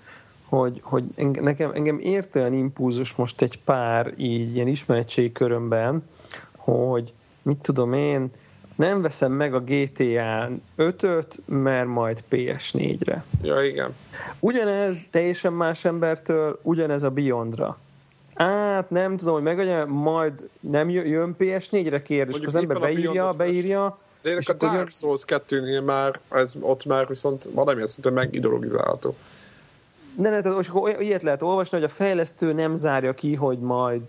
Speaker 4: hogy, hogy nekem, engem ért olyan impulzus most egy pár így ilyen ismeretségi körömben, hogy mit tudom én, nem veszem meg a GTA 5-öt, mert majd PS4-re.
Speaker 2: Ja, igen.
Speaker 4: Ugyanez teljesen más embertől, ugyanez a Beyondra. Hát nem tudom, hogy megadja, majd nem jön PS4-re kérdés, az ember beírja, beírja,
Speaker 2: de én a Dark Souls 2-nél már, ez, ott már viszont valamilyen szinten megideologizálható.
Speaker 4: Ne, ne, tehát akkor ilyet lehet olvasni, hogy a fejlesztő nem zárja ki, hogy majd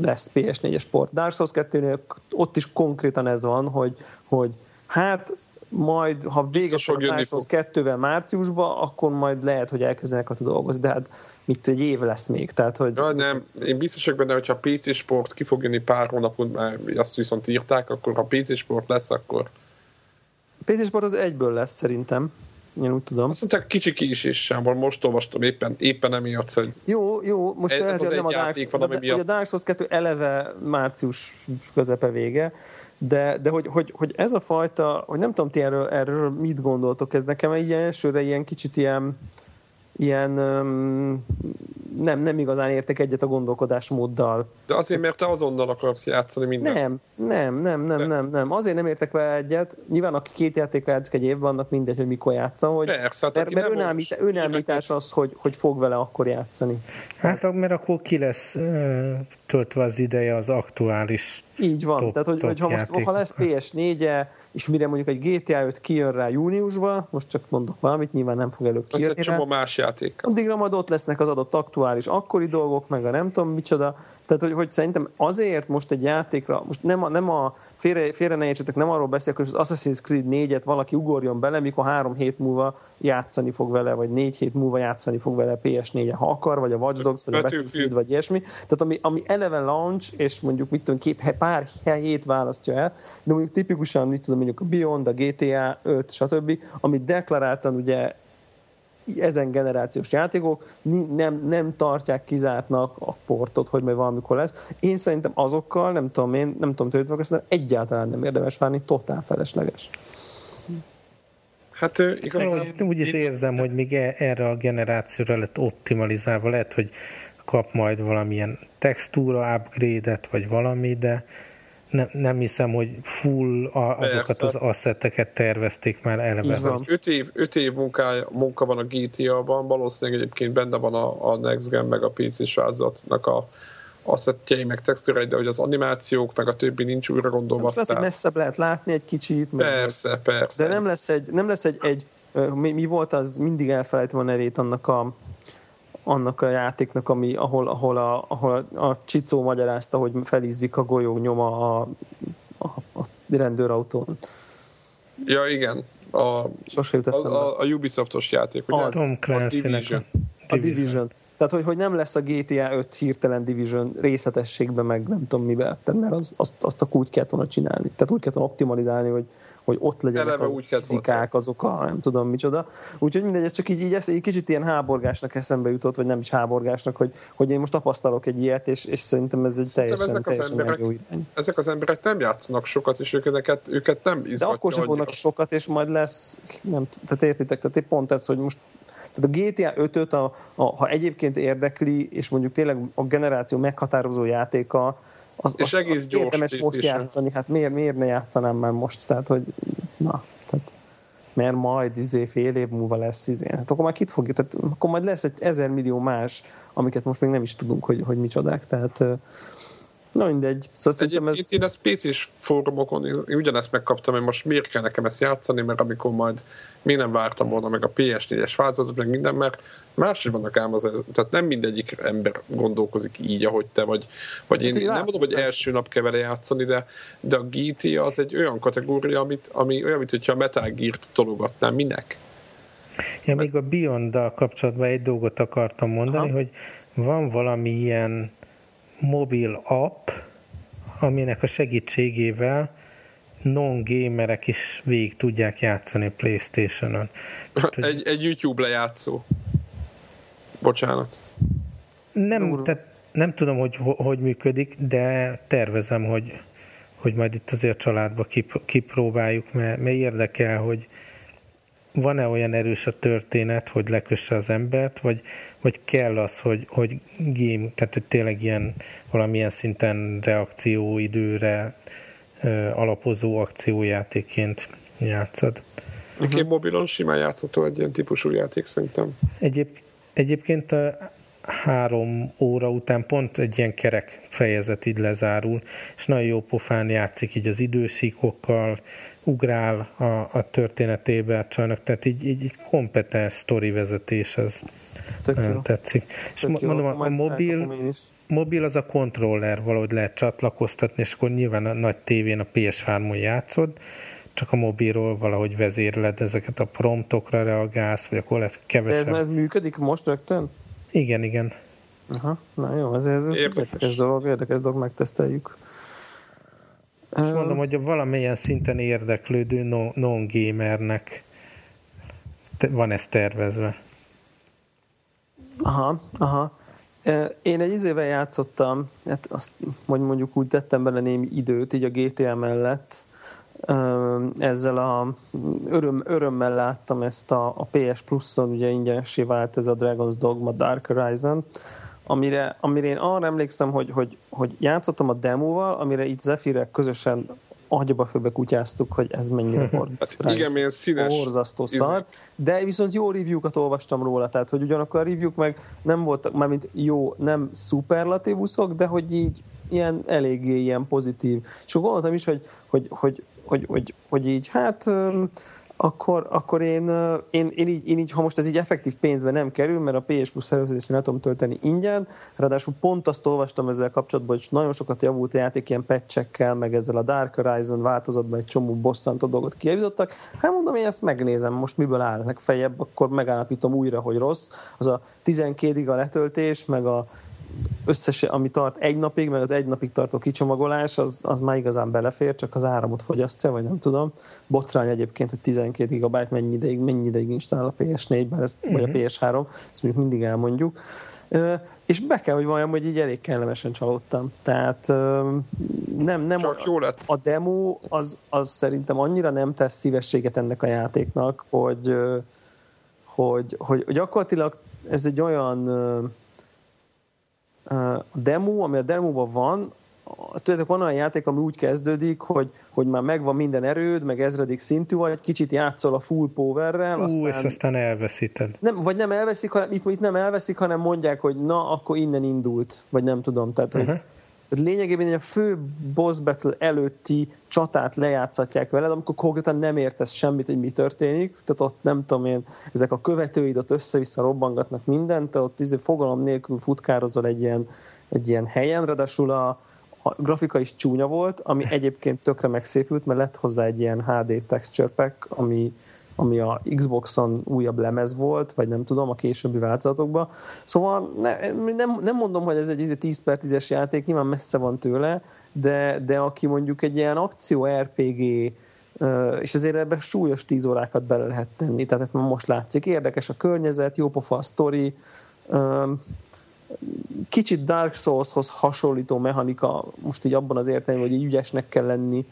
Speaker 4: lesz PS4-es port. Dark Souls 2-nél ott is konkrétan ez van, hogy, hogy hát majd, ha véges a Souls 2-vel márciusban, akkor majd lehet, hogy elkezdenek a dolgozni, de hát mit egy év lesz még. Tehát, hogy...
Speaker 2: Ja, nem, én biztos vagyok benne, hogyha a PC Sport ki fog jönni pár hónapon, mert azt viszont írták, akkor ha PC Sport lesz, akkor...
Speaker 4: PC Sport az egyből lesz szerintem. Én úgy tudom.
Speaker 2: Azt mondták, kicsi van, most olvastam éppen, éppen emiatt, hogy...
Speaker 4: Jó, jó, most ez, ez az nem a Dark, van, ami miatt... a Dark Souls 2 eleve március közepe vége, de, de hogy, hogy, hogy, ez a fajta, hogy nem tudom ti erről, erről mit gondoltok, ez nekem egy elsőre ilyen kicsit ilyen, ilyen um, nem, nem igazán értek egyet a gondolkodásmóddal.
Speaker 2: De azért, mert te azonnal akarsz játszani minden.
Speaker 4: Nem, nem, nem, nem, nem, nem. Azért nem értek vele egyet. Nyilván aki két játékkal játszik egy évben, annak mindegy, hogy mikor játszan. Hogy,
Speaker 2: Persze, hát
Speaker 4: mert, mert önállít, önállítás az, hogy, hogy fog vele akkor játszani.
Speaker 1: Hát, mert akkor ki lesz töltve az ideje az aktuális
Speaker 4: Így van. Top, Tehát, hogy, hogy ha, most, ha lesz PS4-e, és mire mondjuk egy GTA 5 kijön rá júniusban, most csak mondok valamit, nyilván nem fog előbb kijönni.
Speaker 2: Ez egy csomó más játék.
Speaker 4: Addigra majd ott lesznek az adott aktuális akkori dolgok, meg a nem tudom micsoda, tehát, hogy, hogy szerintem azért most egy játékra, most nem a, nem a félre, félre ne értsetek, nem arról beszélek, hogy az Assassin's Creed 4-et valaki ugorjon bele, mikor három hét múlva játszani fog vele, vagy négy hét múlva játszani fog vele PS4-en, ha akar, vagy a Watch Dogs, vagy a Battlefield, vagy ilyesmi. Tehát ami, ami eleve launch, és mondjuk mit tudom, kép, pár hét választja el, de mondjuk tipikusan, mit tudom, mondjuk a Beyond, a GTA 5, stb., amit deklaráltan ugye ezen generációs játékok nem, nem tartják kizártnak a portot, hogy majd valamikor lesz. Én szerintem azokkal, nem tudom én, nem tudom tőled ezt egyáltalán nem érdemes várni, totál felesleges.
Speaker 1: Hát igazán... Úgy is érzem, hogy még e- erre a generációra lett optimalizálva, lehet, hogy kap majd valamilyen textúra upgrade-et, vagy valami, de nem, nem hiszem, hogy full a, azokat Persze. az asszeteket tervezték már eleve.
Speaker 2: Van. Öt év, öt év munkája, munka van a GTA-ban, valószínűleg egyébként benne van a, a Next Gen meg a PC sázatnak a asszettjei, meg textúrai, de hogy az animációk, meg a többi nincs újra gondolva. Most
Speaker 4: lehet, hogy messzebb lehet látni egy kicsit.
Speaker 2: Meg persze, persze.
Speaker 4: De nem lesz egy, nem lesz egy, egy mi, mi volt az, mindig elfelejtem a nevét annak a annak a játéknak, ami, ahol, ahol, a, ahol a Csicó magyarázta, hogy felizzik a golyó nyoma a, a, a rendőrautón.
Speaker 2: Ja, igen. A,
Speaker 4: Sose jut
Speaker 2: a, a, a Ubisoftos játék, ugye?
Speaker 1: Az. Tom
Speaker 2: a
Speaker 1: Division.
Speaker 4: A Division. Tehát, hogy, hogy nem lesz a GTA 5 hirtelen Division részletességben, meg nem tudom miben, tehát mert az, azt, azt a úgy kellett volna csinálni. Tehát úgy kellett volna optimalizálni, hogy, hogy ott legyenek az úgy fizikák, azok a nem tudom micsoda. Úgyhogy mindegy, ez csak így, így, ez, így kicsit ilyen háborgásnak eszembe jutott, vagy nem is háborgásnak, hogy, hogy én most tapasztalok egy ilyet, és, és szerintem ez egy szerintem teljesen, ezek teljesen az emberek, irány.
Speaker 2: Ezek az emberek nem játszanak sokat, és őket, őket nem izgatja.
Speaker 4: De akkor sem fognak sokat, és majd lesz, nem, tehát értitek, tehát pont ez, hogy most tehát a GTA 5-öt, a, a, ha egyébként érdekli, és mondjuk tényleg a generáció meghatározó játéka, az, és az, egész az gyors érdemes most játszani, hát miért, miért ne játszanám már most, tehát hogy na, tehát mert majd izé, fél év múlva lesz izé. Hát akkor már kit fogja, tehát akkor majd lesz egy ezer millió más, amiket most még nem is tudunk, hogy, hogy micsodák, tehát Na mindegy. Szóval
Speaker 2: Egyébként ez... én a PC-s fórumokon én ugyanezt megkaptam, hogy most miért kell nekem ezt játszani, mert amikor majd még nem vártam volna meg a PS4-es változatot, meg minden, mert más is vannak ám az, tehát nem mindegyik ember gondolkozik így, ahogy te vagy. Vagy én, hát én nem mondom, hogy első nap kell vele játszani, de, de a GT az egy olyan kategória, amit, ami olyan, mint hogyha a Metal Gear-t tologatnám. Minek?
Speaker 1: Ja, még a beyond kapcsolatban egy dolgot akartam mondani, Aha. hogy van valami ilyen mobil app, aminek a segítségével non-gamerek is végig tudják játszani Playstation-on.
Speaker 2: Tehát, egy, egy YouTube lejátszó. Bocsánat.
Speaker 1: Nem, tehát nem tudom, hogy hogy működik, de tervezem, hogy, hogy majd itt azért családba kipróbáljuk, mert, mert érdekel, hogy van-e olyan erős a történet, hogy lekösse az embert, vagy, vagy kell az, hogy, hogy game, tehát hogy tényleg ilyen valamilyen szinten reakcióidőre ö, alapozó akciójátékként játszod.
Speaker 2: Egyébként uh-huh. mobilon simán játszható egy ilyen típusú játék szerintem.
Speaker 1: Egyéb, egyébként a három óra után pont egy ilyen kerek fejezet így lezárul, és nagyon jó pofán játszik így az időszíkokkal, ugrál a, a történetébe a csajnak, tehát így, így, így kompetens sztori vezetés, ez Tök jó. tetszik. Tök és jó. mondom, a, a mobil, mobil az a kontroller, valahogy lehet csatlakoztatni, és akkor nyilván a nagy tévén a PS3-on játszod, csak a mobilról valahogy vezérled ezeket a promptokra reagálsz, vagy akkor lehet kevesebb.
Speaker 4: De ez, ez működik most rögtön?
Speaker 1: Igen, igen.
Speaker 4: Aha, na jó, ez, ez, ez érdekes dolog, érdekes dolog, megteszteljük.
Speaker 1: És mondom, hogy a valamilyen szinten érdeklődő non-gamernek van ez tervezve.
Speaker 4: Aha, aha. Én egy izével játszottam, hát azt mondjuk úgy tettem bele némi időt, így a GTA mellett, ezzel a öröm, örömmel láttam ezt a, a PS Plus-on, ugye ingyenesé vált ez a Dragon's Dogma Dark Horizon, amire, amire én arra emlékszem, hogy, hogy, hogy játszottam a demóval, amire itt Zephyrek közösen agyaba főbe kutyáztuk, hogy ez mennyire
Speaker 2: hát igen, milyen színes.
Speaker 4: Borzasztó szar. De viszont jó review-kat olvastam róla, tehát hogy ugyanakkor a review meg nem voltak, mármint jó, nem szuperlatívuszok, de hogy így ilyen eléggé ilyen pozitív. És akkor gondoltam is, hogy, hogy, hogy, hogy, hogy, hogy így hát akkor, akkor én, én, én, így, én így, ha most ez így effektív pénzbe nem kerül, mert a PS Plus előfizetésre nem tudom tölteni ingyen, ráadásul pont azt olvastam ezzel kapcsolatban, hogy nagyon sokat javult a játék ilyen patchekkel, meg ezzel a Dark Horizon változatban egy csomó bosszantó dolgot kijavítottak. Hát mondom, én ezt megnézem, most miből áll legfeljebb, akkor megállapítom újra, hogy rossz. Az a 12 giga letöltés, meg a összes, ami tart egy napig, meg az egy napig tartó kicsomagolás, az, az már igazán belefér, csak az áramot fogyasztja, vagy nem tudom. Botrány egyébként, hogy 12 GB mennyi ideig, mennyi ideig install a PS4-ben, ezt, uh-huh. vagy a mhm. PS3, ezt mondjuk mindig elmondjuk. És be kell, hogy valljam, hogy így elég kellemesen csalódtam. Tehát nem, nem
Speaker 2: Csak jó lett.
Speaker 4: a demo az, az szerintem annyira nem tesz szívességet ennek a játéknak, hogy, hogy, hogy gyakorlatilag ez egy olyan a demo, ami a demóban van, tulajdonképpen van olyan játék, ami úgy kezdődik, hogy, hogy már megvan minden erőd, meg ezredik szintű vagy, kicsit játszol a full powerrel.
Speaker 1: Ú, aztán, és aztán elveszíted.
Speaker 4: Nem, vagy nem elveszik, hanem itt, itt nem elveszik, hanem mondják, hogy na, akkor innen indult, vagy nem tudom. Tehát, uh-huh. hogy, tehát lényegében a fő boss battle előtti csatát lejátszatják veled, amikor konkrétan nem értesz semmit, hogy mi történik, tehát ott nem tudom én, ezek a követőid ott össze-vissza robbangatnak mindent, te ott izé fogalom nélkül futkározol egy ilyen, egy ilyen helyen, ráadásul a, a grafika is csúnya volt, ami egyébként tökre megszépült, mert lett hozzá egy ilyen HD texture pack, ami, ami a Xboxon újabb lemez volt, vagy nem tudom, a későbbi változatokban. Szóval ne, nem, nem mondom, hogy ez egy 10 per 10-es játék, nyilván messze van tőle, de, de aki mondjuk egy ilyen akció RPG és ezért ebbe súlyos tíz órákat bele lehet tenni, tehát ezt most látszik. Érdekes a környezet, jó pofa a sztori, kicsit Dark Souls-hoz hasonlító mechanika, most így abban az értelemben, hogy így ügyesnek kell lenni,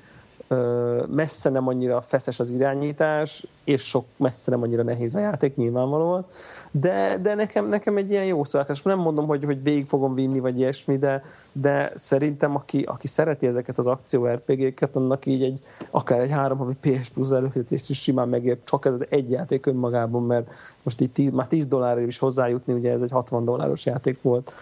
Speaker 4: messze nem annyira feszes az irányítás, és sok messze nem annyira nehéz a játék nyilvánvalóan, de, de nekem, nekem egy ilyen jó szolgáltatás. Nem mondom, hogy, hogy végig fogom vinni, vagy ilyesmi, de, de szerintem aki, aki szereti ezeket az akció RPG-ket, annak így egy, akár egy három havi PS Plus előfizetést is simán megér, csak ez az egy játék önmagában, mert most így tíz, már 10 dollárért is hozzájutni, ugye ez egy 60 dolláros játék volt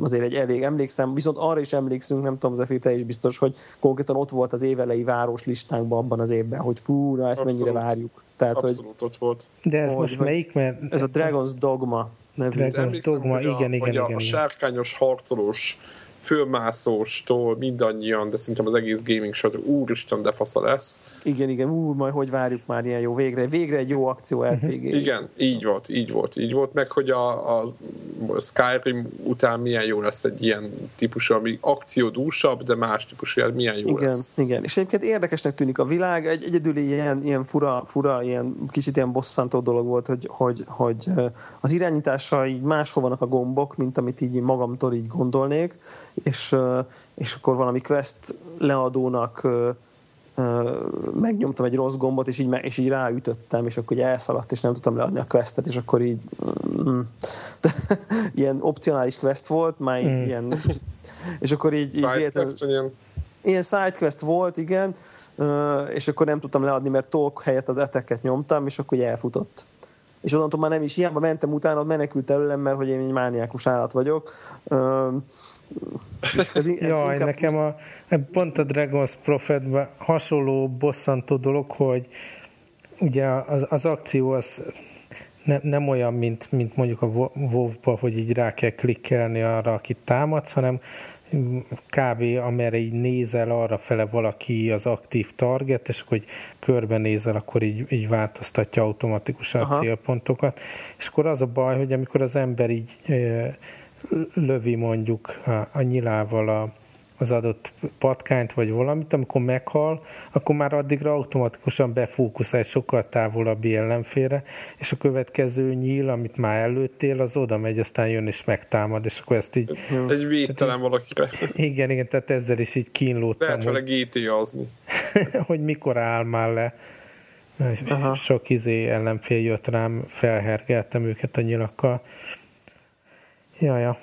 Speaker 4: azért egy elég emlékszem, viszont arra is emlékszünk, nem tudom, Zephyr, te is biztos, hogy konkrétan ott volt az évelei város listánkban abban az évben, hogy fú, na ezt Abszolút. mennyire várjuk.
Speaker 2: Tehát, Abszolút hogy, ott volt.
Speaker 1: De ez hogy, most melyik? Mert...
Speaker 4: Ez a Dragon's Dogma
Speaker 1: nevű. Dragon's Dogma, igen, igen, igen, igen.
Speaker 2: A sárkányos harcolós fölmászóstól mindannyian, de szerintem az egész gaming sor, úristen, de fasza lesz.
Speaker 4: Igen, igen, úr, majd hogy várjuk már ilyen jó végre, végre egy jó akció. RPG.
Speaker 2: igen, így volt, így volt, így volt, meg hogy a, a Skyrim után milyen jó lesz egy ilyen típusú, ami akciódúsabb, de más típusú, milyen jó
Speaker 4: igen,
Speaker 2: lesz.
Speaker 4: Igen, és egyébként érdekesnek tűnik a világ, egy, egyedül ilyen, ilyen fura, fura, ilyen kicsit ilyen bosszantó dolog volt, hogy, hogy, hogy az irányítása így máshol vannak a gombok, mint amit így magamtól így gondolnék, és, és akkor valami quest leadónak megnyomtam egy rossz gombot, és így, és így ráütöttem, és akkor így elszaladt, és nem tudtam leadni a questet, és akkor így mm, de, ilyen opcionális quest volt, már mm. ilyen és akkor így, így
Speaker 2: side quest, ilyen?
Speaker 4: ilyen sidequest volt, igen, és akkor nem tudtam leadni, mert talk helyett az eteket nyomtam, és akkor így elfutott. És onnantól már nem is hiába mentem utána, menekült előlem, mert hogy én egy mániákus állat vagyok.
Speaker 1: Ez, ez Jaj, nekem a, pont a Dragon's Prophet hasonló bosszantó dolog, hogy ugye az, az akció az ne, nem olyan, mint, mint mondjuk a WoW-ba, hogy így rá kell klikkelni arra, akit támadsz, hanem kb. amerre így nézel, arra fele valaki az aktív target, és akkor, hogy körbenézel, akkor így, így változtatja automatikusan Aha. a célpontokat. És akkor az a baj, hogy amikor az ember így lövi mondjuk a, a nyilával a, az adott patkányt vagy valamit, amikor meghal, akkor már addigra automatikusan befókuszál egy sokkal távolabbi ellenfélre, és a következő nyíl, amit már előttél, az oda megy, aztán jön és megtámad, és akkor ezt így...
Speaker 2: Egy védtelen valakire.
Speaker 1: Igen, igen, tehát ezzel is így kínlódtam.
Speaker 2: Lehet vele GTA-azni.
Speaker 1: hogy mikor áll már le. Aha. Sok izé ellenfél jött rám, felhergeltem őket a nyilakkal. Ja, ja.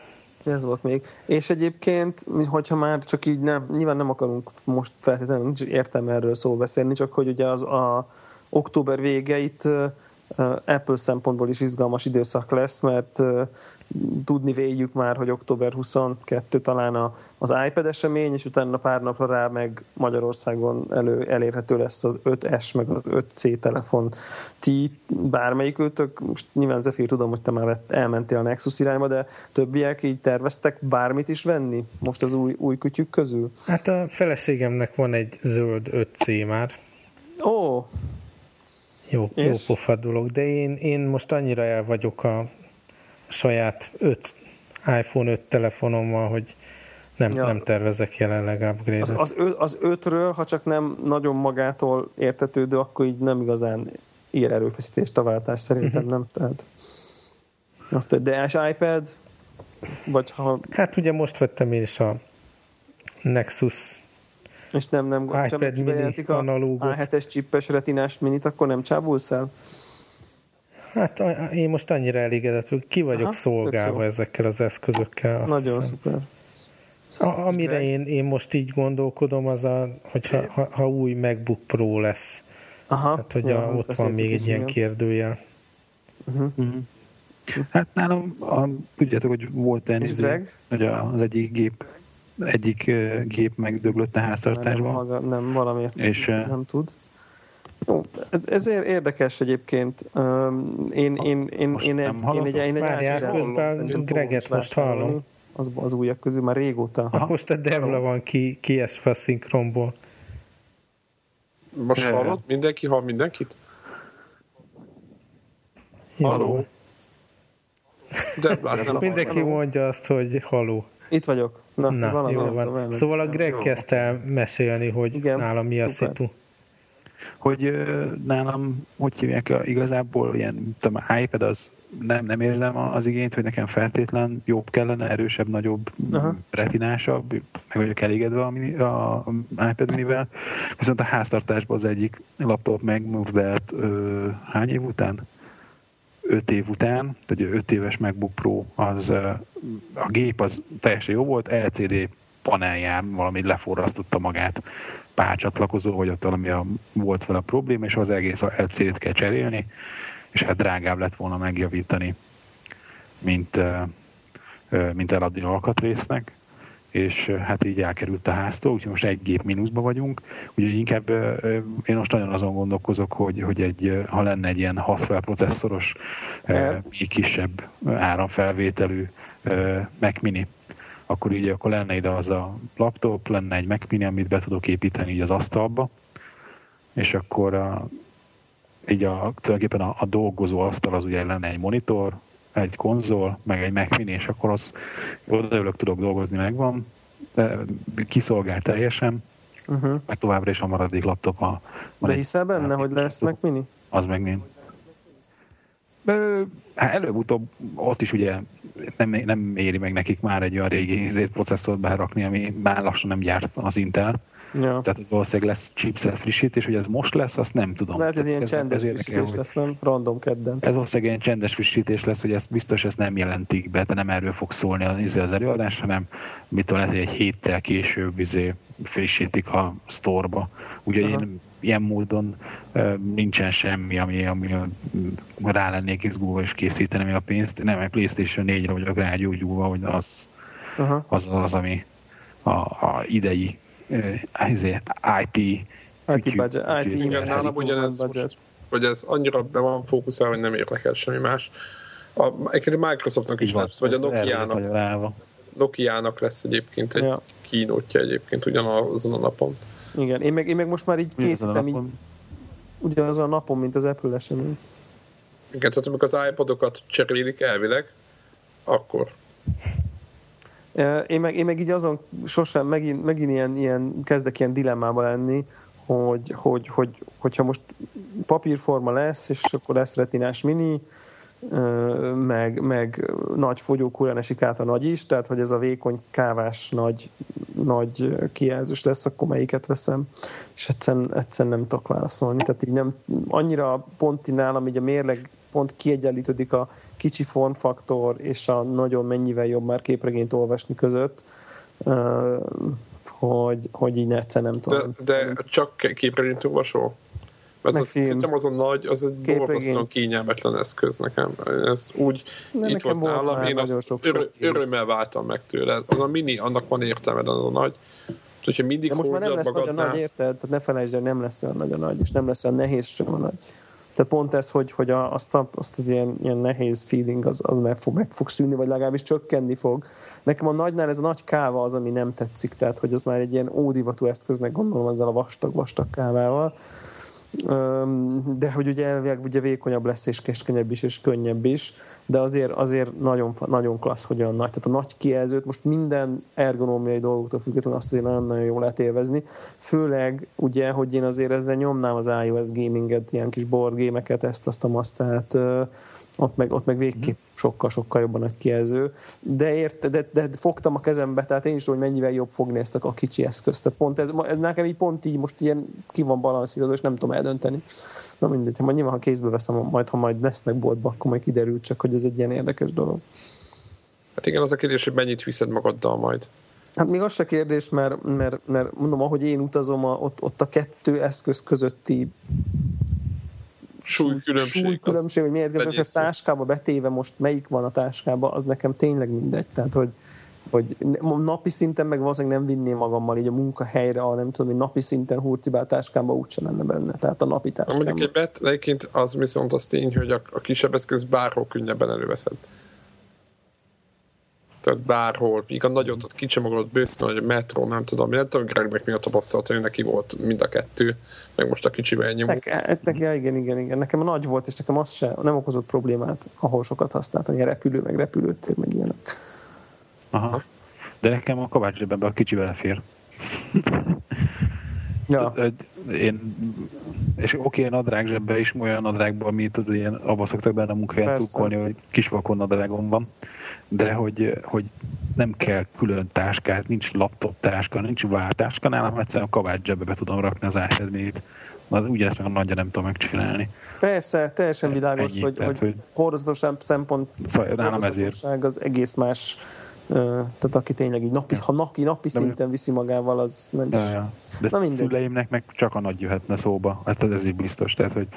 Speaker 4: Ez volt még. És egyébként, hogyha már csak így nem, nyilván nem akarunk most feltétlenül nincs értelme erről szó beszélni, csak hogy ugye az a október vége itt Apple szempontból is izgalmas időszak lesz, mert tudni véljük már, hogy október 22 talán a, az iPad esemény, és utána pár napra rá meg Magyarországon elő, elérhető lesz az 5S, meg az 5C telefon. Ti bármelyikőtök, most nyilván Zephyr tudom, hogy te már vett, elmentél a Nexus irányba, de többiek így terveztek bármit is venni most az új, új kütyük közül?
Speaker 1: Hát a feleségemnek van egy zöld 5C már.
Speaker 4: Ó,
Speaker 1: jó, jó pofa dolog, de én, én most annyira el vagyok a saját 5 iPhone 5 telefonommal, hogy nem, ja. nem tervezek jelenleg upgrade-et.
Speaker 4: Az, az, az ötről, ha csak nem nagyon magától értetődő, akkor így nem igazán ír erőfeszítést a váltás szerintem, uh-huh. nem? Tehát, azt, de és iPad? Vagy ha...
Speaker 1: Hát ugye most vettem én is a Nexus
Speaker 4: és nem, nem
Speaker 1: iPad mini analógot.
Speaker 4: A7-es csippes retinás minit, akkor nem csábulsz el?
Speaker 1: Hát én most annyira elégedett, hogy ki vagyok Aha, szolgálva ezekkel az eszközökkel.
Speaker 4: Azt Nagyon hiszem. szuper.
Speaker 1: A, amire én, én most így gondolkodom, az a, hogyha ha, ha új MacBook Pro lesz. Aha, Tehát, hogy ja, a, ott van még egy ilyen kérdőjel.
Speaker 3: Uh-huh. Uh-huh. Hát nálam, a, tudjátok, hogy volt elnéző, hogy az egyik gép egyik gép megdöglött a háztartásban.
Speaker 4: Nem, nem valamiért és, nem tud. Ez, ez érdekes egyébként. Én, én, én, most én, egy, én egy, én egy
Speaker 1: Várjál, közben Greget most hallom.
Speaker 4: Az, az újak közül már régóta.
Speaker 1: Ha, most a Devla van ki, kiesve a szinkronból.
Speaker 2: Most hallod? Mindenki hall mindenkit? Haló.
Speaker 1: De, Mindenki haló. mondja azt, hogy haló.
Speaker 4: Itt vagyok.
Speaker 1: Na, Na jó van. Szóval a Greg kezdte el mesélni, hogy Igen, nálam mi a szitu
Speaker 3: hogy nálam, hogy hívják, igazából ilyen, tudom, iPad az nem, nem érzem az igényt, hogy nekem feltétlen jobb kellene, erősebb, nagyobb, Aha. retinásabb, meg vagyok elégedve a, mini, a iPad minivel. Viszont a háztartásban az egyik laptop megmurdelt hány év után? 5 év után, tehát 5 éves MacBook Pro, az a gép az teljesen jó volt, LCD panelján valami leforrasztotta magát párcsatlakozó, vagy ott valami a, volt vele a probléma, és az egész LCD-t kell cserélni, és hát drágább lett volna megjavítani, mint, mint eladni alkatrésznek, és hát így elkerült a háztól, úgyhogy most egy gép mínuszba vagyunk, úgyhogy inkább én most nagyon azon gondolkozok, hogy, hogy egy, ha lenne egy ilyen Haswell processzoros, még kisebb áramfelvételű Mac Mini, akkor így akkor lenne ide az a laptop, lenne egy Mac Mini, amit be tudok építeni így az asztalba, és akkor a, így a, tulajdonképpen a, a dolgozó asztal az ugye lenne egy monitor, egy konzol, meg egy Mac Mini, és akkor az odaülök, tudok dolgozni, megvan, de kiszolgál teljesen, uh-huh. meg továbbra is a maradék laptop a...
Speaker 4: De hiszel benne, hogy lesz Mac Mini?
Speaker 3: Az meg mind. Hát előbb-utóbb ott is ugye nem, nem éri meg nekik már egy olyan régi processzort berakni, ami már lassan nem gyárt az Intel. Ja. Tehát ez valószínűleg lesz chipset frissítés, hogy ez most lesz, azt nem tudom.
Speaker 4: Lehet, ez ilyen ez csendes frissítés lesz, nem? Random kedden.
Speaker 3: Ez valószínűleg ilyen csendes frissítés lesz, hogy ezt biztos ezt nem jelentik be, de nem erről fog szólni az, izé az előadás, hanem mitől lehet, hogy egy héttel később izé frissítik a sztorba. Ugye én ilyen módon nincsen semmi, ami, ami rá lennék izgulva és készíteni a pénzt. Nem, egy PlayStation 4-re vagyok rágyógyulva, hogy az, uh-huh. az az, ami a, a idei izé, IT
Speaker 4: IT budget. IT
Speaker 2: Igen, nálam ugyanez, budget. hogy ez annyira be van fókuszálva, hogy nem érdekel semmi más. A, egyébként a Microsoftnak is lesz, vagy a Nokia-nak. Nokia-nak lesz egyébként egy ja. kínótja egyébként ugyanazon a napon.
Speaker 4: Igen, én meg, én meg most már így készítem így, ugyanazon a napon, mint az Apple esemény.
Speaker 2: Igen, tehát amikor az iPodokat cserélik elvileg, akkor.
Speaker 4: Én meg, én meg így azon sosem, megint, megint ilyen, ilyen, kezdek ilyen dilemmába lenni, hogy, hogy, hogy, hogyha most papírforma lesz, és akkor lesz retinás mini, meg, meg nagy fogyókúrán esik át a nagy is, tehát hogy ez a vékony kávás nagy, nagy kijelzős lesz, akkor melyiket veszem, és egyszerűen, egyszerűen nem tudok válaszolni. Tehát így nem, annyira pont nálam így a mérleg pont kiegyenlítődik a kicsi formfaktor és a nagyon mennyivel jobb már képregényt olvasni között, hogy, hogy így egyszer nem tudom.
Speaker 2: De, de csak képregényt olvasol? Ez az, szerintem az a nagy, az egy borzasztóan kényelmetlen eszköz nekem. Ezt úgy De itt volt nálam, én azt sok, sok örömmel váltam meg tőle. Az a mini, annak van értelme, de az a nagy. Hogyha mindig
Speaker 4: De most már nem lesz magadnál... nagy a nagy, érted? Tehát ne felejtsd, hogy nem lesz olyan nagy a nagy, és nem lesz olyan nehéz sem a nagy. Tehát pont ez, hogy, hogy a, azt, a, azt az ilyen, ilyen nehéz feeling az, az meg, fog, meg fog szűnni, vagy legalábbis csökkenni fog. Nekem a nagynál ez a nagy káva az, ami nem tetszik, tehát hogy az már egy ilyen ódivatú eszköznek gondolom ezzel a vastag-vastag kávával de hogy ugye elvileg ugye vékonyabb lesz, és keskenyebb is, és könnyebb is, de azért, azért nagyon, nagyon klassz, hogy olyan nagy. Tehát a nagy kijelzőt most minden ergonómiai dolgoktól függetlenül azt azért nagyon-nagyon jól lehet élvezni. Főleg ugye, hogy én azért ezzel nyomnám az iOS gaminget, ilyen kis board gémeket, ezt, azt, azt, tehát ott meg, ott meg végképp sokkal-sokkal jobban nagy kijelző. De, ért, de, de, fogtam a kezembe, tehát én is tudom, hogy mennyivel jobb fogni ezt a kicsi eszközt. Tehát pont ez, ez nekem így pont így most ilyen ki van balanszírozva, és nem tudom eldönteni. Na mindegy, ha majd nyilván ha kézbe veszem, majd ha majd lesznek boltba, akkor majd kiderül csak, hogy ez egy ilyen érdekes dolog.
Speaker 2: Hát igen, az a kérdés, hogy mennyit viszed magaddal majd.
Speaker 4: Hát még az se kérdés, mert, mert, mert mondom, ahogy én utazom, a, ott, ott a kettő eszköz közötti
Speaker 2: súlykülönbség.
Speaker 4: Súlykülönbség, hogy miért most a táskába betéve most melyik van a táskába, az nekem tényleg mindegy. Tehát, hogy, hogy napi szinten meg valószínűleg nem vinném magammal így a munkahelyre, a nem tudom, hogy napi szinten hurcibál táskámba úgyse lenne benne. Tehát a napi táskámba.
Speaker 2: Mondjuk egy bet, egyébként az viszont az tény, hogy a, a kisebb eszköz bárhol könnyebben előveszed. Tehát bárhol, míg a nagyot ott kicsomagolott bőszben, hogy a metró, nem tudom, nem tudom, Gregnek mi a tapasztalat, hogy neki volt mind a kettő, meg most a kicsivel ennyi
Speaker 4: Neki, neki, igen, igen, igen. Nekem a nagy volt, és nekem az se nem okozott problémát, ahol sokat használtam, ilyen repülő, meg repülőtér, meg ilyenek.
Speaker 3: Aha. De nekem a zsebemben a kicsi belefér. Ja. Én, és oké, okay, nadrág zsebbe is, olyan nadrágban, mi tudod, ilyen, abban szoktak benne a munkahelyen cukkolni, hogy kisvakon nadrágom van, de hogy, hogy nem kell külön táskát, nincs laptop táska, nincs váltáska, nálam egyszerűen a kabács zsebbe be tudom rakni az iPad ugyanezt meg a nagyja nem tudom megcsinálni.
Speaker 4: Persze, teljesen világos, Ennyi, hogy, tehát, hogy, hogy hordozatosabb szempont
Speaker 3: szóval nálam ezért.
Speaker 4: az egész más tehát aki tényleg így napi, ha napi, napi szinten viszi magával, az nem is... Ja, ja.
Speaker 3: De Na szüleimnek meg csak a nagy jöhetne szóba. Ez, ez is biztos. Tehát, hogy,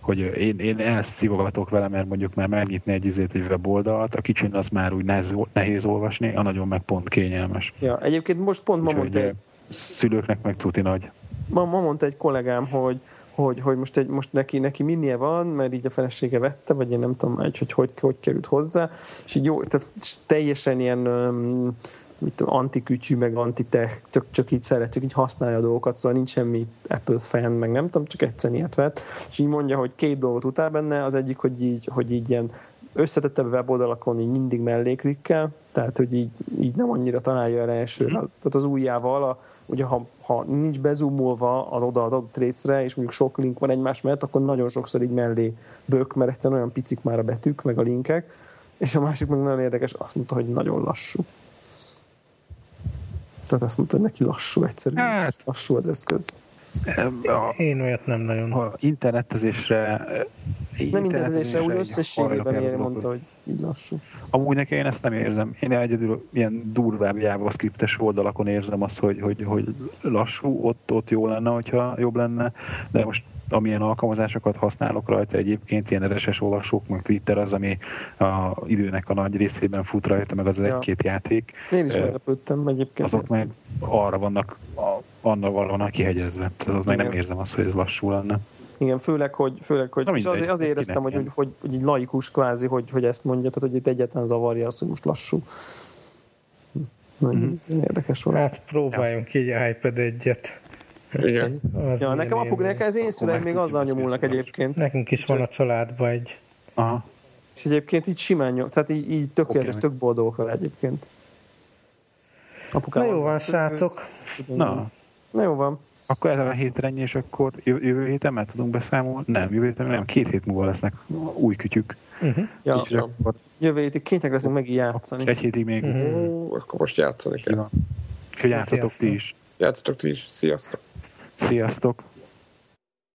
Speaker 3: hogy én, én elszívogatok vele, mert mondjuk már megnyitni egy izét egy weboldalt, a kicsin az már úgy nehéz, nehéz olvasni, a nagyon meg pont kényelmes.
Speaker 4: Ja, egyébként most pont ma mondta egy...
Speaker 3: Szülőknek meg tuti nagy.
Speaker 4: Ma, ma mondta egy kollégám, hogy hogy, hogy most, egy, most neki, neki minél van, mert így a felesége vette, vagy én nem tudom hogy hogy, hogy, hogy került hozzá, és így jó, tehát teljesen ilyen mit tudom, antikütyű, meg antitech, csak, csak így szeretjük, így használja a dolgokat, szóval nincs semmi Apple fan, meg nem tudom, csak egyszer ilyet vett, és így mondja, hogy két dolgot utál benne, az egyik, hogy így, hogy így ilyen összetettebb weboldalakon így mindig melléklikkel, tehát hogy így, így nem annyira találja el elsőre, mhm. tehát az ujjával a, ugye ha, ha nincs bezumolva az odaadott részre, és mondjuk sok link van egymás mellett, akkor nagyon sokszor így mellé bök, mert egyszerűen olyan picik már a betűk, meg a linkek, és a másik meg nagyon érdekes, azt mondta, hogy nagyon lassú. Tehát azt mondta, hogy neki lassú egyszerűen. Hát, lassú az eszköz.
Speaker 1: Én olyat nem nagyon.
Speaker 3: Ha internetezésre...
Speaker 4: Nem internetezésre, úgy összességében mondta, hogy így lassú.
Speaker 3: Amúgy nekem én ezt nem érzem. Én egyedül ilyen durvább JavaScriptes oldalakon érzem azt, hogy, hogy, hogy lassú, ott, ott jó lenne, hogyha jobb lenne, de most amilyen alkalmazásokat használok rajta egyébként, ilyen RSS olvasók, meg Twitter az, ami a időnek a nagy részében fut rajta, meg az ja. egy-két játék.
Speaker 4: Én is meglepődtem egyébként.
Speaker 3: Azok meg arra vannak, annak vannak kihegyezve. Tehát az meg nem érzem azt, hogy ez lassú lenne.
Speaker 4: Igen, főleg, hogy, főleg, hogy és azért, azért éreztem, hogy, hogy, hogy, hogy, laikus kvázi, hogy, hogy ezt mondja, tehát hogy itt egyetlen zavarja az, hogy most lassú. Mm-hmm. Érdekes volt.
Speaker 1: Hát próbáljunk ja. egy iPad egyet.
Speaker 2: Igen.
Speaker 4: Az ja, nekem apuk, nekem az én szüleim még azzal nyomulnak egyébként.
Speaker 1: Nekünk is van a családban egy.
Speaker 4: Aha. És egyébként így simán nyom, tehát így, így tökéletes, okay. tök boldogok vele egyébként.
Speaker 1: Apukám Na jó van, srácok.
Speaker 3: Na.
Speaker 4: Na jó van.
Speaker 3: Akkor ezen a hétre ennyi, és akkor jövő héten már tudunk beszámolni? Nem, jövő héten nem, két hét múlva lesznek új kütyük.
Speaker 4: Uh-huh. Ja. Így, akkor... Jövő hétig kénytek leszünk megint játszani.
Speaker 3: Egy hétig még.
Speaker 2: Uh-huh. Akkor most játszani kell.
Speaker 3: Hogy játszatok ti is.
Speaker 2: Játszatok ti is. Sziasztok.
Speaker 3: Sziasztok!